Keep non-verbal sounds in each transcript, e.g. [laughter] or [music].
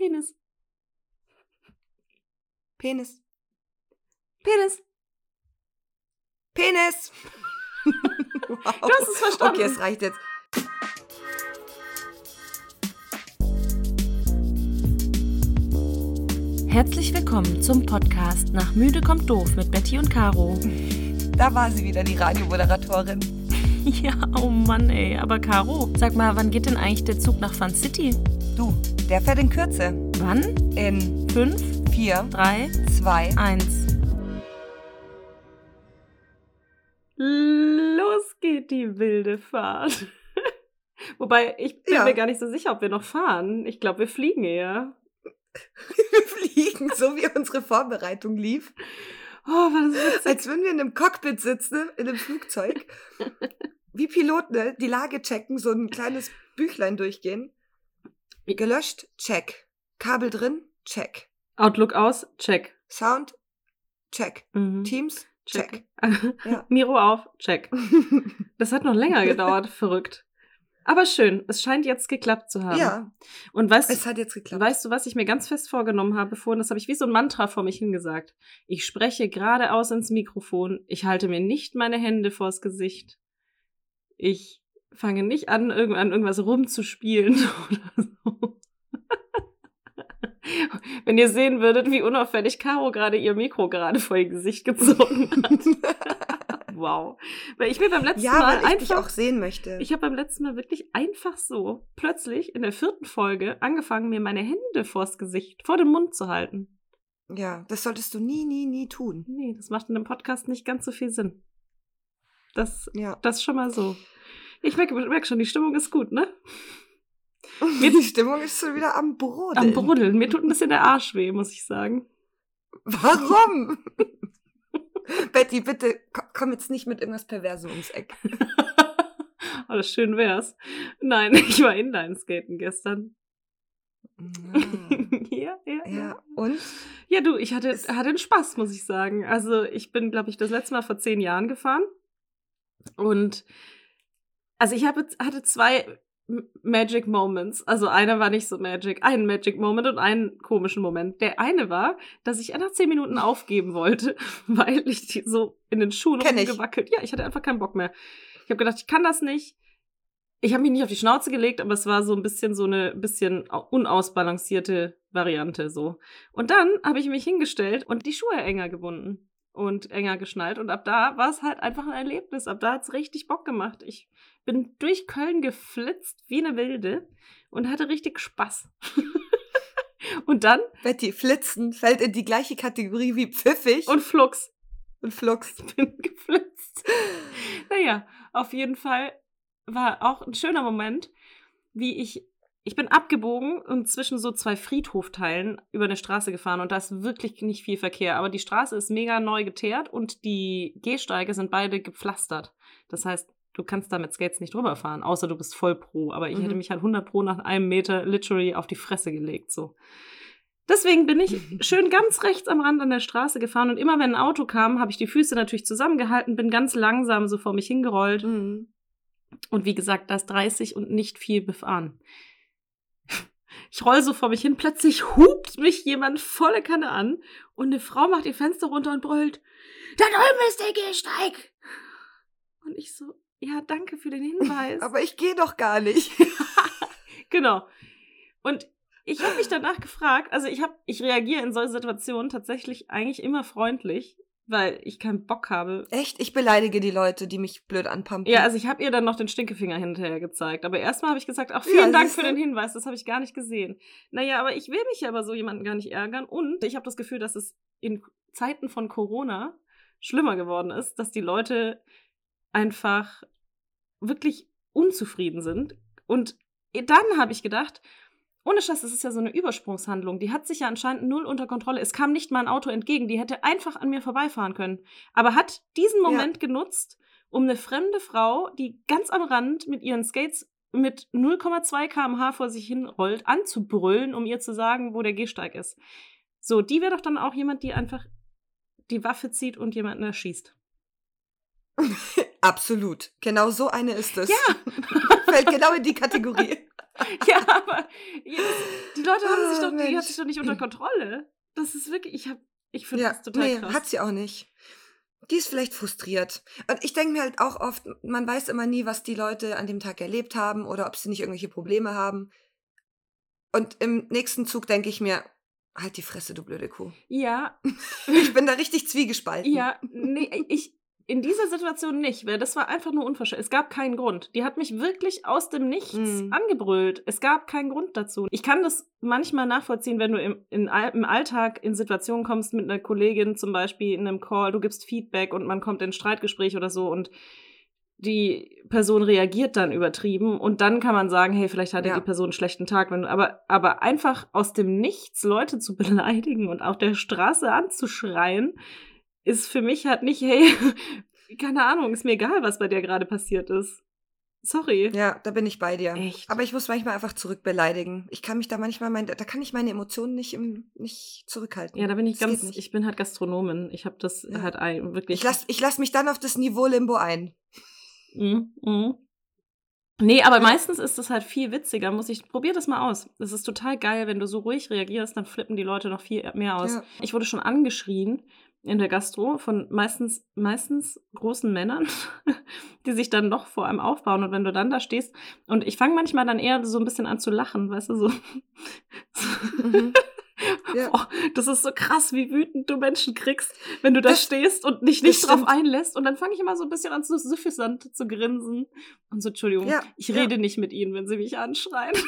Penis. Penis. Penis. Penis. [laughs] wow. Du hast es verstanden. Okay, es reicht jetzt. Herzlich willkommen zum Podcast Nach Müde kommt doof mit Betty und Caro. [laughs] Da war sie wieder, die Radiomoderatorin. [laughs] Ja, oh Mann, ey. Aber Caro, sag mal, wann geht denn eigentlich der Zug nach Fun City? Du, der fährt in Kürze. Wann? In Fünf, 4, drei, 2, eins. Los geht die wilde Fahrt. [laughs] Wobei, ich bin Ja. mir gar nicht so sicher, ob wir noch fahren. Ich glaube, wir fliegen eher. [laughs] Wir fliegen, so wie unsere Vorbereitung lief. Oh, war das witzig. Als würden wir in einem Cockpit sitzen, in einem Flugzeug. [laughs] Wie Piloten, ne? die Lage checken, so ein kleines Büchlein durchgehen. Gelöscht, check. Kabel drin, check. Outlook aus, check. Sound, check. Mhm. Teams, check. [laughs] Ja. Miro auf, check. [laughs] Das hat noch länger gedauert, verrückt. Aber schön, es scheint jetzt geklappt zu haben. Ja, Und weißt, es hat jetzt geklappt. weißt du, was ich mir ganz fest vorgenommen habe vorhin? Das habe ich wie so ein Mantra vor mich hingesagt. Ich spreche geradeaus ins Mikrofon. Ich halte mir nicht meine Hände vors Gesicht. Ich fange nicht an, irgendwann irgendwas rumzuspielen [laughs] oder so. Wenn ihr sehen würdet, wie unauffällig Caro gerade ihr Mikro gerade vor ihr Gesicht gezogen hat. [laughs] wow. Weil ich mir beim letzten ja, Mal weil ich dich einfach auch sehen möchte. ich habe beim letzten Mal wirklich einfach so plötzlich in der vierten Folge angefangen, mir meine Hände vors Gesicht, vor dem Mund zu halten. ja, das solltest du nie, nie, nie tun. Nee, das macht in dem Podcast nicht ganz so viel Sinn. Das, Ja. das schon mal so. Ich merke, merke schon, die Stimmung ist gut, ne? [laughs] Die Stimmung ist schon wieder am Brodeln. Am Bruddeln. Mir tut ein bisschen der Arsch weh, muss ich sagen. Warum? [laughs] Betty, bitte ko- komm jetzt nicht mit irgendwas Perversem ums Eck. [laughs] oh, das schön wär's. Nein, ich war Inline-Skaten gestern. ja, ja, ja, und? Ja, du, ich hatte, hatte einen Spaß, muss ich sagen. Also, ich bin, glaube ich, das letzte Mal vor zehn Jahren gefahren. Und also ich habe, hatte zwei Magic Moments. Also einer war nicht so Magic, einen Magic Moment und einen komischen Moment. Der eine war, dass ich nach zehn Minuten [laughs] aufgeben wollte, [laughs] weil ich die so in den Schuhen rumgewackelt. Ja, ich hatte einfach keinen Bock mehr. Ich habe gedacht, ich kann das nicht. Ich habe mich nicht auf die Schnauze gelegt, aber es war so ein bisschen so eine bisschen au- unausbalancierte Variante so. Und dann habe ich mich hingestellt und die Schuhe enger gebunden und enger geschnallt. Und ab da war es halt einfach ein Erlebnis. Ab da hat es richtig Bock gemacht. Ich bin durch Köln geflitzt wie eine Wilde und hatte richtig Spaß. [laughs] und dann Betty, Flitzen fällt in die gleiche Kategorie wie pfiffig und Flux. und Flux. [laughs] Ich bin geflitzt. Naja, auf jeden Fall war auch ein schöner Moment, wie ich. Ich bin abgebogen und zwischen so zwei Friedhofteilen über eine Straße gefahren und da ist wirklich nicht viel Verkehr. Aber die Straße ist mega neu geteert und die Gehsteige sind beide gepflastert. Das heißt, du kannst da mit Skates nicht drüber fahren, außer du bist voll pro. Aber ich Mhm. hätte mich halt 100 pro nach einem Meter literally auf die Fresse gelegt, so. Deswegen bin ich [laughs] schön ganz rechts am Rand an der Straße gefahren und immer wenn ein Auto kam, habe ich die Füße natürlich zusammengehalten, bin ganz langsam so vor mich hingerollt Mhm. und wie gesagt, das 30 und nicht viel befahren. Ich roll so vor mich hin, plötzlich hupt mich jemand volle Kanne an und eine Frau macht ihr Fenster runter und brüllt, da drüben ist der Gehsteig. Und ich so, ja, danke für den Hinweis. [laughs] Aber ich gehe doch gar nicht. [laughs] Genau. Und ich habe mich danach gefragt, also ich habe, ich reagiere in solchen Situationen tatsächlich eigentlich immer freundlich, weil ich keinen Bock habe. Echt? Ich beleidige die Leute, die mich blöd anpumpen. Ja, also ich habe ihr dann noch den Stinkefinger hinterher gezeigt. Aber erstmal habe ich gesagt, ach, vielen Ja, Dank für den Hinweis, das habe ich gar nicht gesehen. Naja, aber ich will mich aber so jemanden gar nicht ärgern. Und ich habe das Gefühl, dass es in Zeiten von Corona schlimmer geworden ist, dass die Leute einfach wirklich unzufrieden sind. Und dann habe ich gedacht, ohne Scheiß, das ist ja so eine Übersprungshandlung. Die hat sich ja anscheinend null unter Kontrolle. Es kam nicht mal ein Auto entgegen. Die hätte einfach an mir vorbeifahren können. Aber hat diesen Ja. Moment genutzt, um eine fremde Frau, die ganz am Rand mit ihren Skates mit 0,2 km/h vor sich hinrollt, anzubrüllen, um ihr zu sagen, wo der Gehsteig ist. So, die wäre doch dann auch jemand, die einfach die Waffe zieht und jemanden erschießt. [laughs] Absolut. Genau so eine ist es. Ja. [laughs] Fällt genau in die Kategorie. [laughs] ja, aber jedes, die Leute haben sich Ah, doch, die hat sich doch nicht unter [clears throat] Kontrolle. Das ist wirklich, ich hab, ich finde Ja, das total nee, krass. hat sie auch nicht. Die ist vielleicht frustriert. Und ich denke mir halt auch oft, man weiß immer nie, was die Leute an dem Tag erlebt haben oder ob sie nicht irgendwelche Probleme haben. Und im nächsten Zug denke ich mir, halt die Fresse, du blöde Kuh. ja, [laughs] Ich bin da richtig [laughs] zwiegespalten. ja, nee, ich, in dieser Situation nicht, weil das war einfach nur unverschämt. Es gab keinen Grund. Die hat mich wirklich aus dem Nichts Mhm. angebrüllt. Es gab keinen Grund dazu. Ich kann das manchmal nachvollziehen, wenn du im, in, im Alltag in Situationen kommst mit einer Kollegin, zum Beispiel in einem Call, du gibst Feedback und man kommt in ein Streitgespräch oder so und die Person reagiert dann übertrieben und dann kann man sagen, hey, vielleicht hatte Ja. die Person einen schlechten Tag, wenn, aber, aber einfach aus dem Nichts Leute zu [laughs] beleidigen und auf der Straße anzuschreien, ist für mich halt nicht, hey, [laughs] keine Ahnung, ist mir egal, was bei dir gerade passiert ist. Sorry. Ja, da bin ich bei dir. Echt? Aber ich muss manchmal einfach zurückbeleidigen. Ich kann mich da manchmal, mein, da kann ich meine Emotionen nicht, im, nicht zurückhalten. Ja, da bin ich Das ganz, ich bin halt Gastronomin. Ich habe das Ja. halt ein, wirklich. Ich lasse ich lass mich dann auf das Niveau Limbo ein. Mhm, mhm. Nee, aber Ja. meistens ist es halt viel witziger. Muss ich, probier das mal aus. Das ist total geil, wenn du so ruhig reagierst, dann flippen die Leute noch viel mehr aus. Ja. Ich wurde schon angeschrien in der Gastro von meistens, meistens großen Männern, [laughs] die sich dann noch vor einem aufbauen. Und wenn du dann da stehst, und ich fange manchmal dann eher so ein bisschen an zu lachen, weißt du, so. Mhm. [laughs] Ja. Boah, das ist so krass, wie wütend du Menschen kriegst, wenn du da Das- stehst und dich nicht drauf einlässt. Und dann fange ich immer so ein bisschen an, so süffisant zu grinsen. Und so, Entschuldigung, Ja, ich ja. rede nicht mit ihnen, wenn sie mich anschreien. [laughs]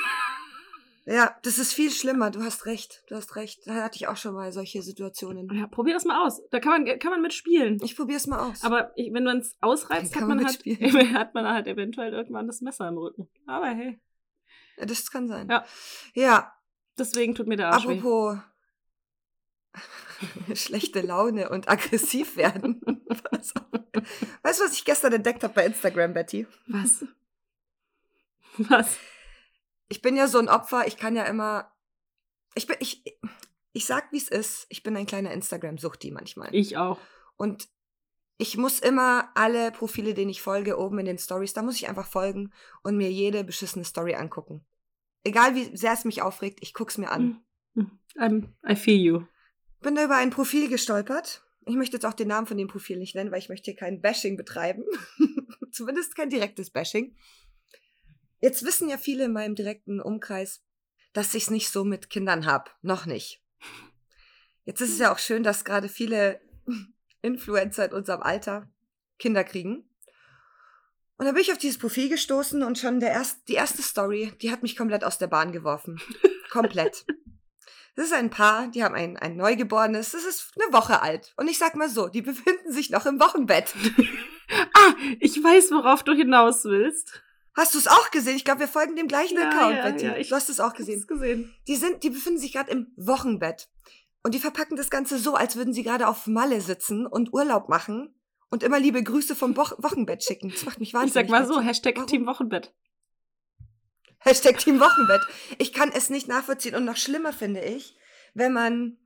Ja, das ist viel schlimmer. Du hast recht. Du hast recht. Da hatte ich auch schon mal solche Situationen. Ja, probier das mal aus. Da kann man, kann man mitspielen. Ich probier's mal aus. Aber ich, wenn man es ausreizt, hat man man, halt, [laughs] hat man halt eventuell irgendwann das Messer im Rücken. Aber hey, Ja, das kann sein. Ja. Ja, deswegen tut mir der Arsch weh. apropos [laughs] schlechte Laune und aggressiv werden. weißt du, was ich gestern entdeckt habe bei Instagram, Betty? Was? Was? Ich bin ja so ein Opfer, ich kann ja immer. Ich bin, ich, ich sag, wie es ist. Ich bin ein kleiner Instagram-Suchti manchmal. Ich auch. Und ich muss immer alle Profile, denen ich folge, oben in den Stories, da muss ich einfach folgen und mir jede beschissene Story angucken. Egal wie sehr es mich aufregt, ich guck's mir an. Mhm. I'm, I feel you. Bin da über ein Profil gestolpert. Ich möchte jetzt auch den Namen von dem Profil nicht nennen, weil ich möchte hier kein Bashing betreiben. [laughs] Zumindest kein direktes Bashing. Jetzt wissen ja viele in meinem direkten Umkreis, dass ich's nicht so mit Kindern hab. Noch nicht. Jetzt ist es ja auch schön, dass gerade viele [laughs] Influencer in unserem Alter Kinder kriegen. Und da bin ich auf dieses Profil gestoßen und schon der erst, die erste Story, die hat mich komplett aus der Bahn geworfen. komplett. [laughs] Das ist ein Paar, die haben ein, ein Neugeborenes, das ist eine Woche alt. Und ich sag mal so, die befinden sich noch im Wochenbett. [laughs] Ah, ich weiß, worauf du hinaus willst. Hast du es auch gesehen? Ich glaube, wir folgen dem gleichen Ja, Account, ja, Betty. ja, ich du hast es auch gesehen. gesehen. Die sind, die befinden sich gerade im Wochenbett. Und die verpacken das Ganze so, als würden sie gerade auf Malle sitzen und Urlaub machen und immer liebe Grüße vom Bo Wochenbett schicken. Das macht mich wahnsinnig. Ich sag mal so. Hashtag Warum? Team Wochenbett. Hashtag Team Wochenbett. Ich kann es nicht nachvollziehen und noch schlimmer finde ich, wenn man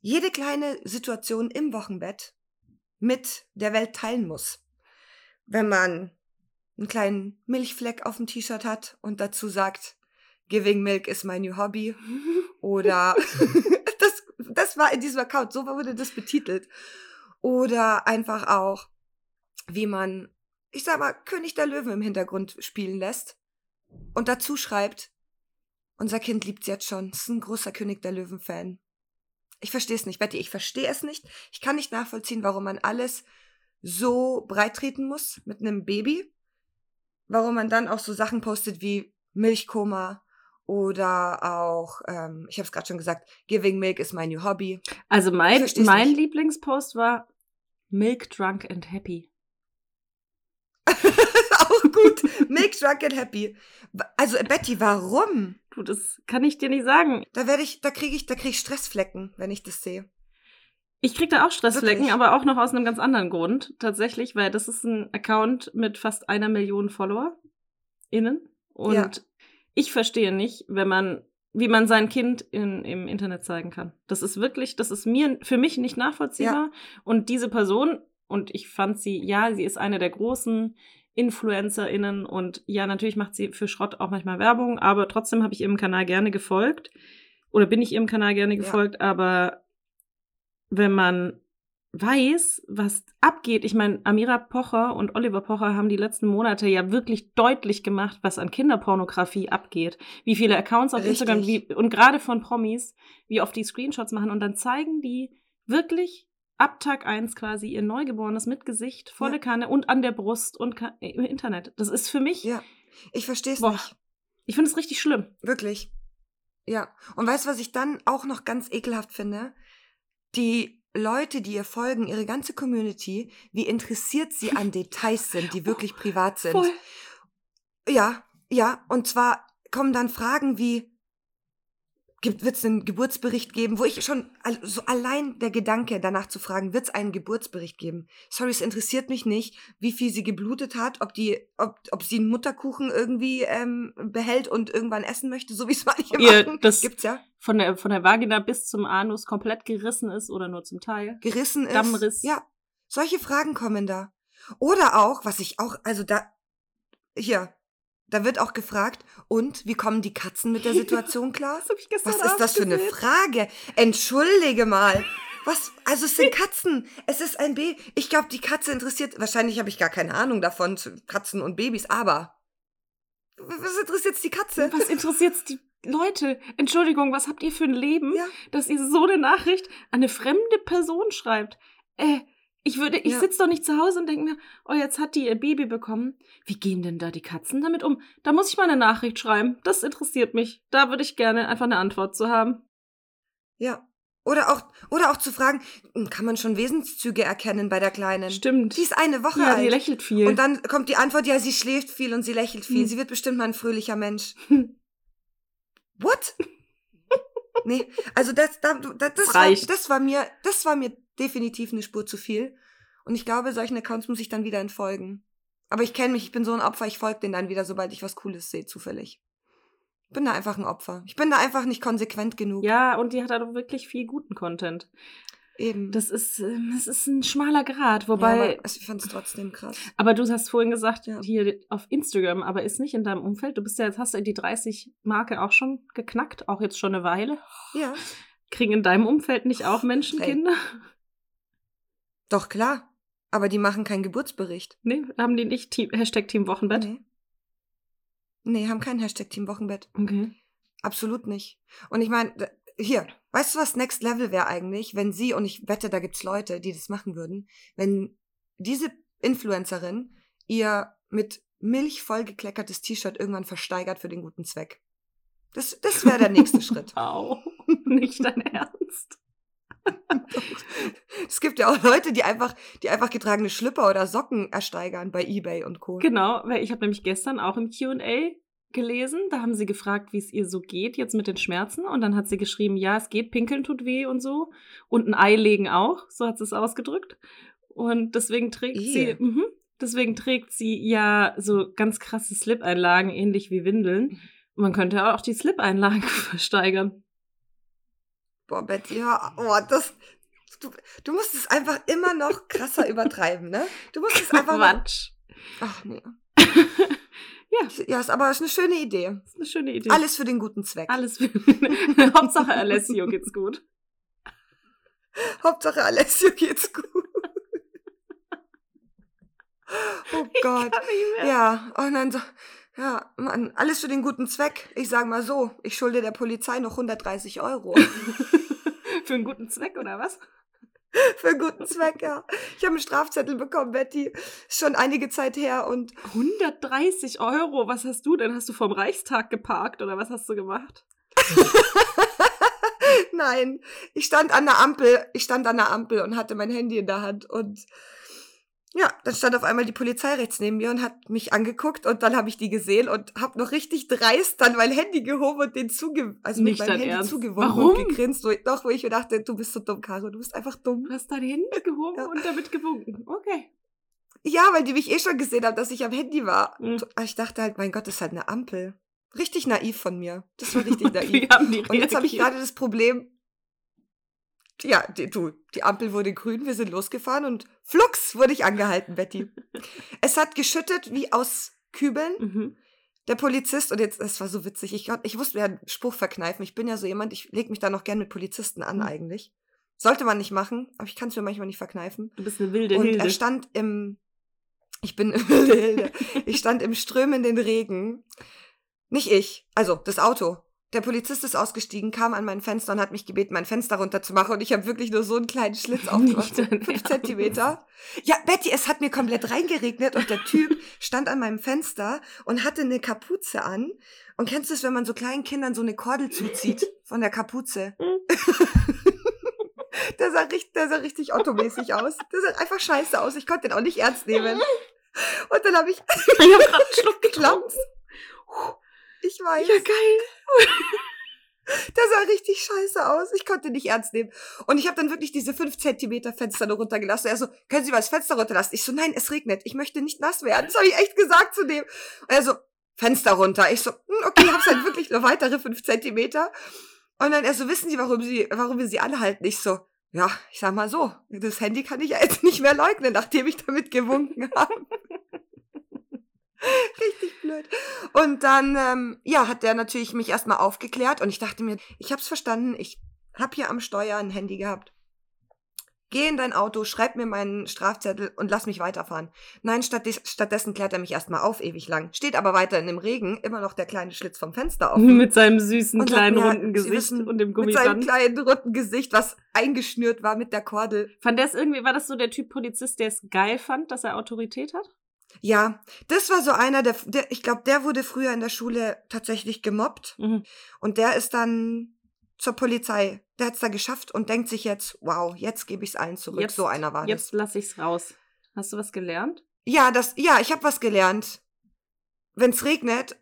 jede kleine Situation im Wochenbett mit der Welt teilen muss. Wenn man einen kleinen Milchfleck auf dem T-Shirt hat und dazu sagt, Giving Milk is my new hobby. [laughs] Oder [laughs] das, das war in diesem Account, so wurde das betitelt. Oder einfach auch, wie man, ich sag mal, König der Löwen im Hintergrund spielen lässt und dazu schreibt, unser Kind liebt's jetzt schon, ist ein großer König der Löwen-Fan. Ich verstehe es nicht, Betty, ich verstehe es nicht. Ich kann nicht nachvollziehen, warum man alles so breit treten muss mit einem Baby. Warum man dann auch so Sachen postet wie Milchkoma oder auch, ähm, ich habe es gerade schon gesagt, Giving Milk is my new hobby. Also mein, mein nicht. Lieblingspost war Milk Drunk and Happy. [laughs] auch gut. Milk drunk and happy. Also Betty, warum? Du, das kann ich dir nicht sagen. Da werde ich, da kriege ich, da kriege ich Stressflecken, wenn ich das sehe. Ich krieg da auch Stressflecken, Wirklich? aber auch noch aus einem ganz anderen Grund. Tatsächlich, weil das ist ein Account mit fast einer Million Follower innen. Und Ja. ich verstehe nicht, wenn man, wie man sein Kind in, im Internet zeigen kann. Das ist wirklich, das ist mir, für mich nicht nachvollziehbar. Und diese Person, und ich fand sie, ja, sie ist eine der großen InfluencerInnen und ja, natürlich macht sie für Schrott auch manchmal Werbung, aber trotzdem habe ich ihrem Kanal gerne gefolgt. Oder bin ich ihrem Kanal gerne gefolgt, ja. aber wenn man weiß, was abgeht. Ich meine, Amira Pocher und Oliver Pocher haben die letzten Monate ja wirklich deutlich gemacht, was an Kinderpornografie abgeht. Wie viele Accounts auf Richtig. Instagram wie, und gerade von Promis, wie oft die Screenshots machen und dann zeigen die wirklich ab Tag 1 quasi ihr Neugeborenes mit Gesicht, volle ja. Kanne und an der Brust und im Internet. Das ist für mich. Ja, ich verstehe es nicht. Ich finde es richtig schlimm. Wirklich. Ja. Und weißt du, was ich dann auch noch ganz ekelhaft finde? Die Leute, die ihr folgen, ihre ganze Community, wie interessiert sie an Details sind, die wirklich privat sind. Voll. Ja, ja, und zwar kommen dann Fragen wie, wird es einen Geburtsbericht geben, wo ich schon so allein der Gedanke danach zu fragen, wird es einen Geburtsbericht geben? Sorry, es interessiert mich nicht, wie viel sie geblutet hat, ob die, ob, ob sie einen Mutterkuchen irgendwie ähm, behält und irgendwann essen möchte, so wie es [laughs] manche Ihr, machen. Das gibt's ja. Von der von der Vagina bis zum Anus komplett gerissen ist oder nur zum Teil. Gerissen ist. Dammriss. Ja, solche Fragen kommen da. Oder auch, was ich auch, also da hier da wird auch gefragt, und wie kommen die Katzen mit der Situation [laughs] klar? gestern Was ist das für eine Frage? Entschuldige mal. [laughs] Was? Also es sind Katzen. Es ist ein Baby. Ich glaube, die Katze interessiert. Wahrscheinlich habe ich gar keine Ahnung davon, Katzen und Babys, aber. Was interessiert die Katze? Was interessiert die Leute? Entschuldigung, was habt ihr für ein Leben, ja. dass ihr so eine Nachricht an eine fremde Person schreibt? Äh, ich würde, ich ja. sitze doch nicht zu Hause und denke mir, oh, jetzt hat die ihr Baby bekommen. Wie gehen denn da die Katzen damit um? Da muss ich mal eine Nachricht schreiben. Das interessiert mich. Da würde ich gerne einfach eine Antwort zu haben. Ja. Oder auch, oder auch zu fragen, hm, kann man schon Wesenszüge erkennen bei der Kleinen? Stimmt. Die ist eine Woche ja, alt. die lächelt viel. Und dann kommt die Antwort, ja, sie schläft viel und sie lächelt viel. Hm. Sie wird bestimmt mal ein fröhlicher Mensch. [laughs] What? nee, also das, das, das, das, war, das war mir, das war mir definitiv eine Spur zu viel. Und ich glaube, solchen Accounts muss ich dann wieder entfolgen. Aber ich kenne mich, ich bin so ein Opfer, ich folge denen dann wieder, sobald ich was Cooles sehe, zufällig. Ich bin da einfach ein Opfer. Ich bin da einfach nicht konsequent genug. Ja, und die hat halt auch wirklich viel guten Content. Eben. Das ist, ähm, das ist ein schmaler Grad, wobei. Ja, ich fand es trotzdem krass. Aber du hast vorhin gesagt, ja. hier auf Instagram, aber ist nicht in deinem Umfeld. Du bist ja jetzt, hast du die 30 Marke auch schon geknackt, auch jetzt schon eine Weile. Ja. Kriegen in deinem Umfeld nicht auch Menschen hey. Kinder? Doch, klar. Aber die machen keinen Geburtsbericht. Nee, haben die nicht Team, Hashtag Team Wochenbett? Nee. Nee, haben keinen Hashtag Team Wochenbett. Okay. Absolut nicht. Und ich meine, hier, weißt du, was Next Level wäre eigentlich, wenn sie, und ich wette, da gibt's Leute, die das machen würden, wenn diese Influencerin ihr mit Milch vollgekleckertes T-Shirt irgendwann versteigert für den guten Zweck. Das, das wäre der nächste [laughs] Schritt. Au, nicht dein [laughs] Ernst. Es gibt ja auch Leute, die einfach, die einfach getragene Schlipper oder Socken ersteigern bei eBay und Co. Genau, weil ich habe nämlich gestern auch im Q&A gelesen, da haben sie gefragt, wie es ihr so geht jetzt mit den Schmerzen und dann hat sie geschrieben, ja, es geht, pinkeln tut weh und so und ein Ei legen auch, so hat sie es ausgedrückt und deswegen trägt Ehe. sie, mh, deswegen trägt sie ja so ganz krasse Slip-Einlagen, ähnlich wie Windeln. Man könnte auch die Slip-Einlagen [laughs] versteigern. Boah, Betty, ja, oh, das. Du, du musst es einfach immer noch krasser übertreiben, ne? Du musst es einfach. Quatsch. Ach nee. [laughs] ja. Ja, ist aber ist eine schöne Idee. Ist eine schöne Idee. Alles für den guten Zweck. Alles für. [laughs] Hauptsache Alessio geht's gut. Hauptsache Alessio geht's gut. [laughs] Oh Gott. Ja, und dann so, ja, Mann, alles für den guten Zweck. Ich sag mal so, ich schulde der Polizei noch 130 Euro. [laughs] für einen guten Zweck, oder was? für einen guten Zweck, ja. Ich habe einen Strafzettel bekommen, Betty. Ist schon einige Zeit her und. 130 Euro? Was hast du denn? Hast du vom Reichstag geparkt oder was hast du gemacht? [laughs] Nein, ich stand an der Ampel, ich stand an der Ampel und hatte mein Handy in der Hand und ja, dann stand auf einmal die Polizei rechts neben mir und hat mich angeguckt und dann habe ich die gesehen und habe noch richtig dreist dann mein Handy gehoben und den zuge also Nicht mit meinem Handy Ernst. zugeworfen Warum? und gegrinst. Wo ich, doch, wo ich mir dachte, du bist so dumm, Caro, du bist einfach dumm. Du hast dein Handy [laughs] gehoben ja. und damit gewunken. Okay. Ja, weil die mich eh schon gesehen haben, dass ich am Handy war. Mhm. Ich dachte halt, mein Gott, das ist halt eine Ampel. Richtig naiv von mir. Das war richtig [laughs] naiv. Und jetzt habe ich gerade das Problem, ja, die, du, die Ampel wurde grün, wir sind losgefahren und flugs wurde ich angehalten, Betty. [laughs] es hat geschüttet wie aus Kübeln. Mhm. Der Polizist, und jetzt, es war so witzig, ich, ich musste mir einen Spruch verkneifen. Ich bin ja so jemand, ich lege mich da noch gern mit Polizisten an Mhm. eigentlich. Sollte man nicht machen, aber ich kann es mir manchmal nicht verkneifen. Du bist eine wilde und Hilde. er stand im, ich bin [laughs] eine wilde Hilde. ich stand im strömenden Regen. Nicht ich, also das Auto. Der Polizist ist ausgestiegen, kam an mein Fenster und hat mich gebeten, mein Fenster runterzumachen. Und ich habe wirklich nur so einen kleinen Schlitz aufgemacht, so fünf. Zentimeter. Ja, Betty, es hat mir komplett reingeregnet und der Typ stand an meinem Fenster und hatte eine Kapuze an. Und kennst du es, wenn man so kleinen Kindern so eine Kordel zuzieht von der Kapuze? [laughs] [laughs] der, sah richtig, der sah richtig ottomäßig aus. Der sah einfach scheiße aus. Ich konnte den auch nicht ernst nehmen. [laughs] Und dann habe ich Ich gerade einen Schluck geklappt. Ich weiß. Ja, geil. [laughs] Der sah richtig scheiße aus. Ich konnte nicht ernst nehmen. Und ich habe dann wirklich diese 5 Zentimeter Fenster nur runtergelassen. Er so, können Sie mal das Fenster runterlassen? Ich so, nein, es regnet. Ich möchte nicht nass werden. Das habe ich echt gesagt zu dem. Und er so, Fenster runter. Ich so, hm, okay, hab's halt wirklich nur weitere 5 Zentimeter. Und dann er so, wissen Sie, warum Sie, warum wir Sie anhalten? Ich so, ja, ich sag mal so, das Handy kann ich jetzt nicht mehr leugnen, nachdem ich damit gewunken habe. [laughs] Richtig blöd. Und dann, ähm, ja, hat der natürlich mich erstmal aufgeklärt und ich dachte mir, ich hab's verstanden, ich hab hier am Steuer ein Handy gehabt. Geh in dein Auto, schreib mir meinen Strafzettel und lass mich weiterfahren. Nein, stattdes stattdessen klärt er mich erstmal auf, ewig lang. Steht aber weiter in dem Regen, immer noch der kleine Schlitz vom Fenster offen. [laughs] Mit seinem süßen kleinen mir, runden Gesicht wissen, und dem Mit seinem Gummiband. kleinen runden Gesicht, was eingeschnürt war mit der Kordel. Fand der es irgendwie, war das so der Typ Polizist, der es geil fand, dass er Autorität hat? Ja, das war so einer, der, der ich glaube, der wurde früher in der Schule tatsächlich gemobbt. Mhm. Und der ist dann zur Polizei. Der hat's da geschafft und denkt sich jetzt, wow, jetzt gebe ich's allen zurück. Jetzt- so einer war Jetzt lass ich's raus. Hast du was gelernt? das. Ja, das, ja, ich habe was gelernt. Wenn's regnet,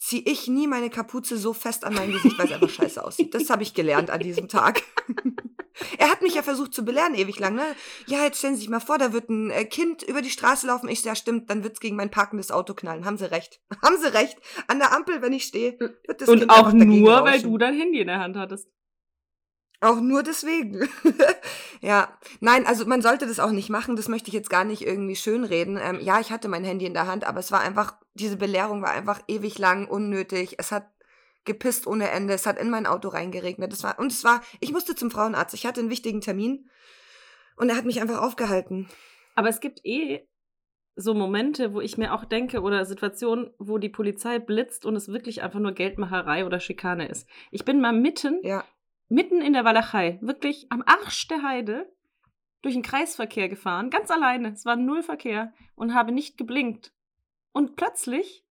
zieh ich nie meine Kapuze so fest an mein Gesicht, weil es einfach scheiße aussieht. Das habe ich gelernt an diesem Tag. [laughs] er hat mich ja versucht zu belehren ewig lang, ne? Ja, jetzt stellen Sie sich mal vor, da wird ein äh, Kind über die Straße laufen. Ich so, ja, stimmt, dann wird's gegen mein parkendes Auto knallen. Haben Sie recht. [laughs] Haben Sie recht. An der Ampel, wenn ich stehe, wird das und Kind auch nur, weil rauschen. du dein Handy in der Hand hattest. Auch nur deswegen. [laughs] ja, nein, also man sollte das auch nicht machen. Das möchte ich jetzt gar nicht irgendwie schönreden. Ähm, ja, ich hatte mein Handy in der Hand, aber es war einfach, diese Belehrung war einfach ewig lang, unnötig. Es hat gepisst ohne Ende. Es hat in mein Auto reingeregnet. Es war, und es war, ich musste zum Frauenarzt. Ich hatte einen wichtigen Termin und er hat mich einfach aufgehalten. Aber es gibt eh so Momente, wo ich mir auch denke, oder Situationen, wo die Polizei blitzt und es wirklich einfach nur Geldmacherei oder Schikane ist. Ich bin mal mitten, Ja, mitten in der Walachei, wirklich am Arsch der Heide, durch den Kreisverkehr gefahren, ganz alleine. Es war null Verkehr und habe nicht geblinkt. Und plötzlich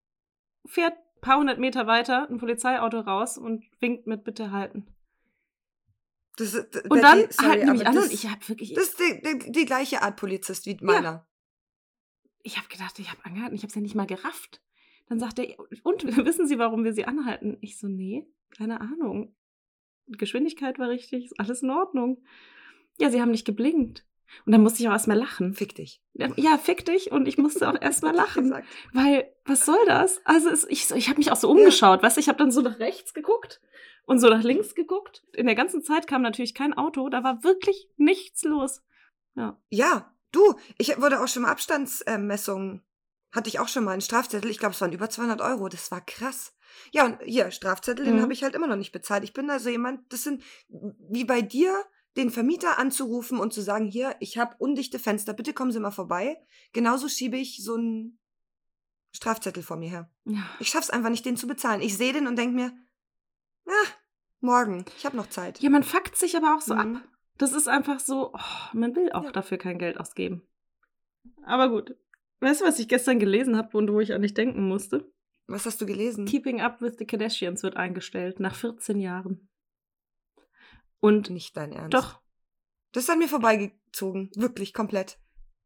fährt ein paar hundert Meter weiter ein Polizeiauto raus und winkt mit Bitte halten. das, ist- d- Und dann sorry, halten die mich an das, und ich habe wirklich, das ist die, die, die gleiche Art Polizist wie meiner. ich habe gedacht, ich habe angehalten, ich habe es ja nicht mal gerafft. Dann sagt er, und [laughs] wissen Sie, warum wir Sie anhalten? Ich so, nee, keine Ahnung. Geschwindigkeit war richtig, ist alles in Ordnung. Ja, Sie haben nicht geblinkt. Und dann musste ich auch erstmal lachen. Fick dich. Ja, fick dich und ich musste auch erstmal [laughs] lachen. Weil, was soll das? Also es, ich, ich habe mich auch so umgeschaut, weißt du, ich habe dann so nach rechts geguckt und so nach links geguckt. In der ganzen Zeit kam natürlich kein Auto, da war wirklich nichts los. Ja. Ja, du, ich wurde auch schon mal Abstandsmessungen, hatte ich auch schon mal einen Strafzettel. Ich glaube, es waren über 200 Euro. Das war krass. Ja, und hier, Strafzettel, den Mhm. habe ich halt immer noch nicht bezahlt. Ich bin also jemand, das sind wie bei dir, den Vermieter anzurufen und zu sagen, hier, ich habe undichte Fenster, bitte kommen Sie mal vorbei. Genauso schiebe ich so einen Strafzettel vor mir her. ja. Ich schaff's einfach nicht, den zu bezahlen. Ich sehe den und denke mir, ah, morgen, ich habe noch Zeit. Ja, man fuckt sich aber auch so Mhm. ab. Das ist einfach so, oh, man will auch Ja. dafür kein Geld ausgeben. Aber gut. Weißt du, was ich gestern gelesen habe und wo ich an dich denken musste? Was hast du gelesen? Keeping Up with the Kardashians wird eingestellt nach 14 Jahren. Und Nicht dein Ernst. doch, Das ist an mir vorbeigezogen. Wirklich, komplett.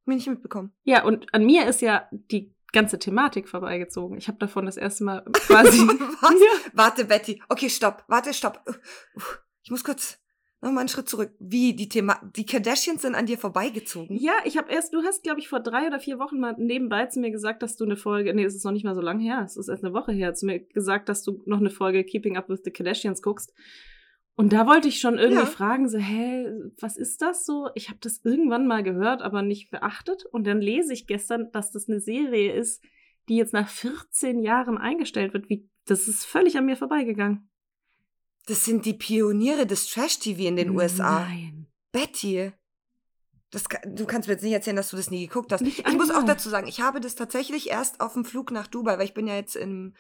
Mir nicht mitbekommen. ja, und an mir ist ja die ganze Thematik vorbeigezogen. Ich habe davon das erste Mal quasi. [laughs] [laughs] Ja. Warte, Betty. Okay, stopp. Warte, stopp. Ich muss kurz noch mal einen Schritt zurück. Wie, die Thema, die Kardashians sind an dir vorbeigezogen? Ja, ich habe erst, du hast, glaube ich, vor drei oder vier Wochen mal nebenbei zu mir gesagt, dass du eine Folge, nee, es ist noch nicht mal so lange her, es ist erst eine Woche her, zu mir gesagt, dass du noch eine Folge Keeping Up with the Kardashians guckst. Und da wollte ich schon irgendwie Ja. fragen, so, hä, was ist das so? Ich habe das irgendwann mal gehört, aber nicht beachtet. Und dann lese ich gestern, dass das eine Serie ist, die jetzt nach 14 Jahren eingestellt wird. Wie, das ist völlig an mir vorbeigegangen. Das sind die Pioniere des Trash-TV in den USA. Nein. Betty. Das, du kannst mir jetzt nicht erzählen, dass du das nie geguckt hast. Nicht ich muss auch dazu sagen, ich habe das tatsächlich erst auf dem Flug nach Dubai, weil ich bin ja jetzt im,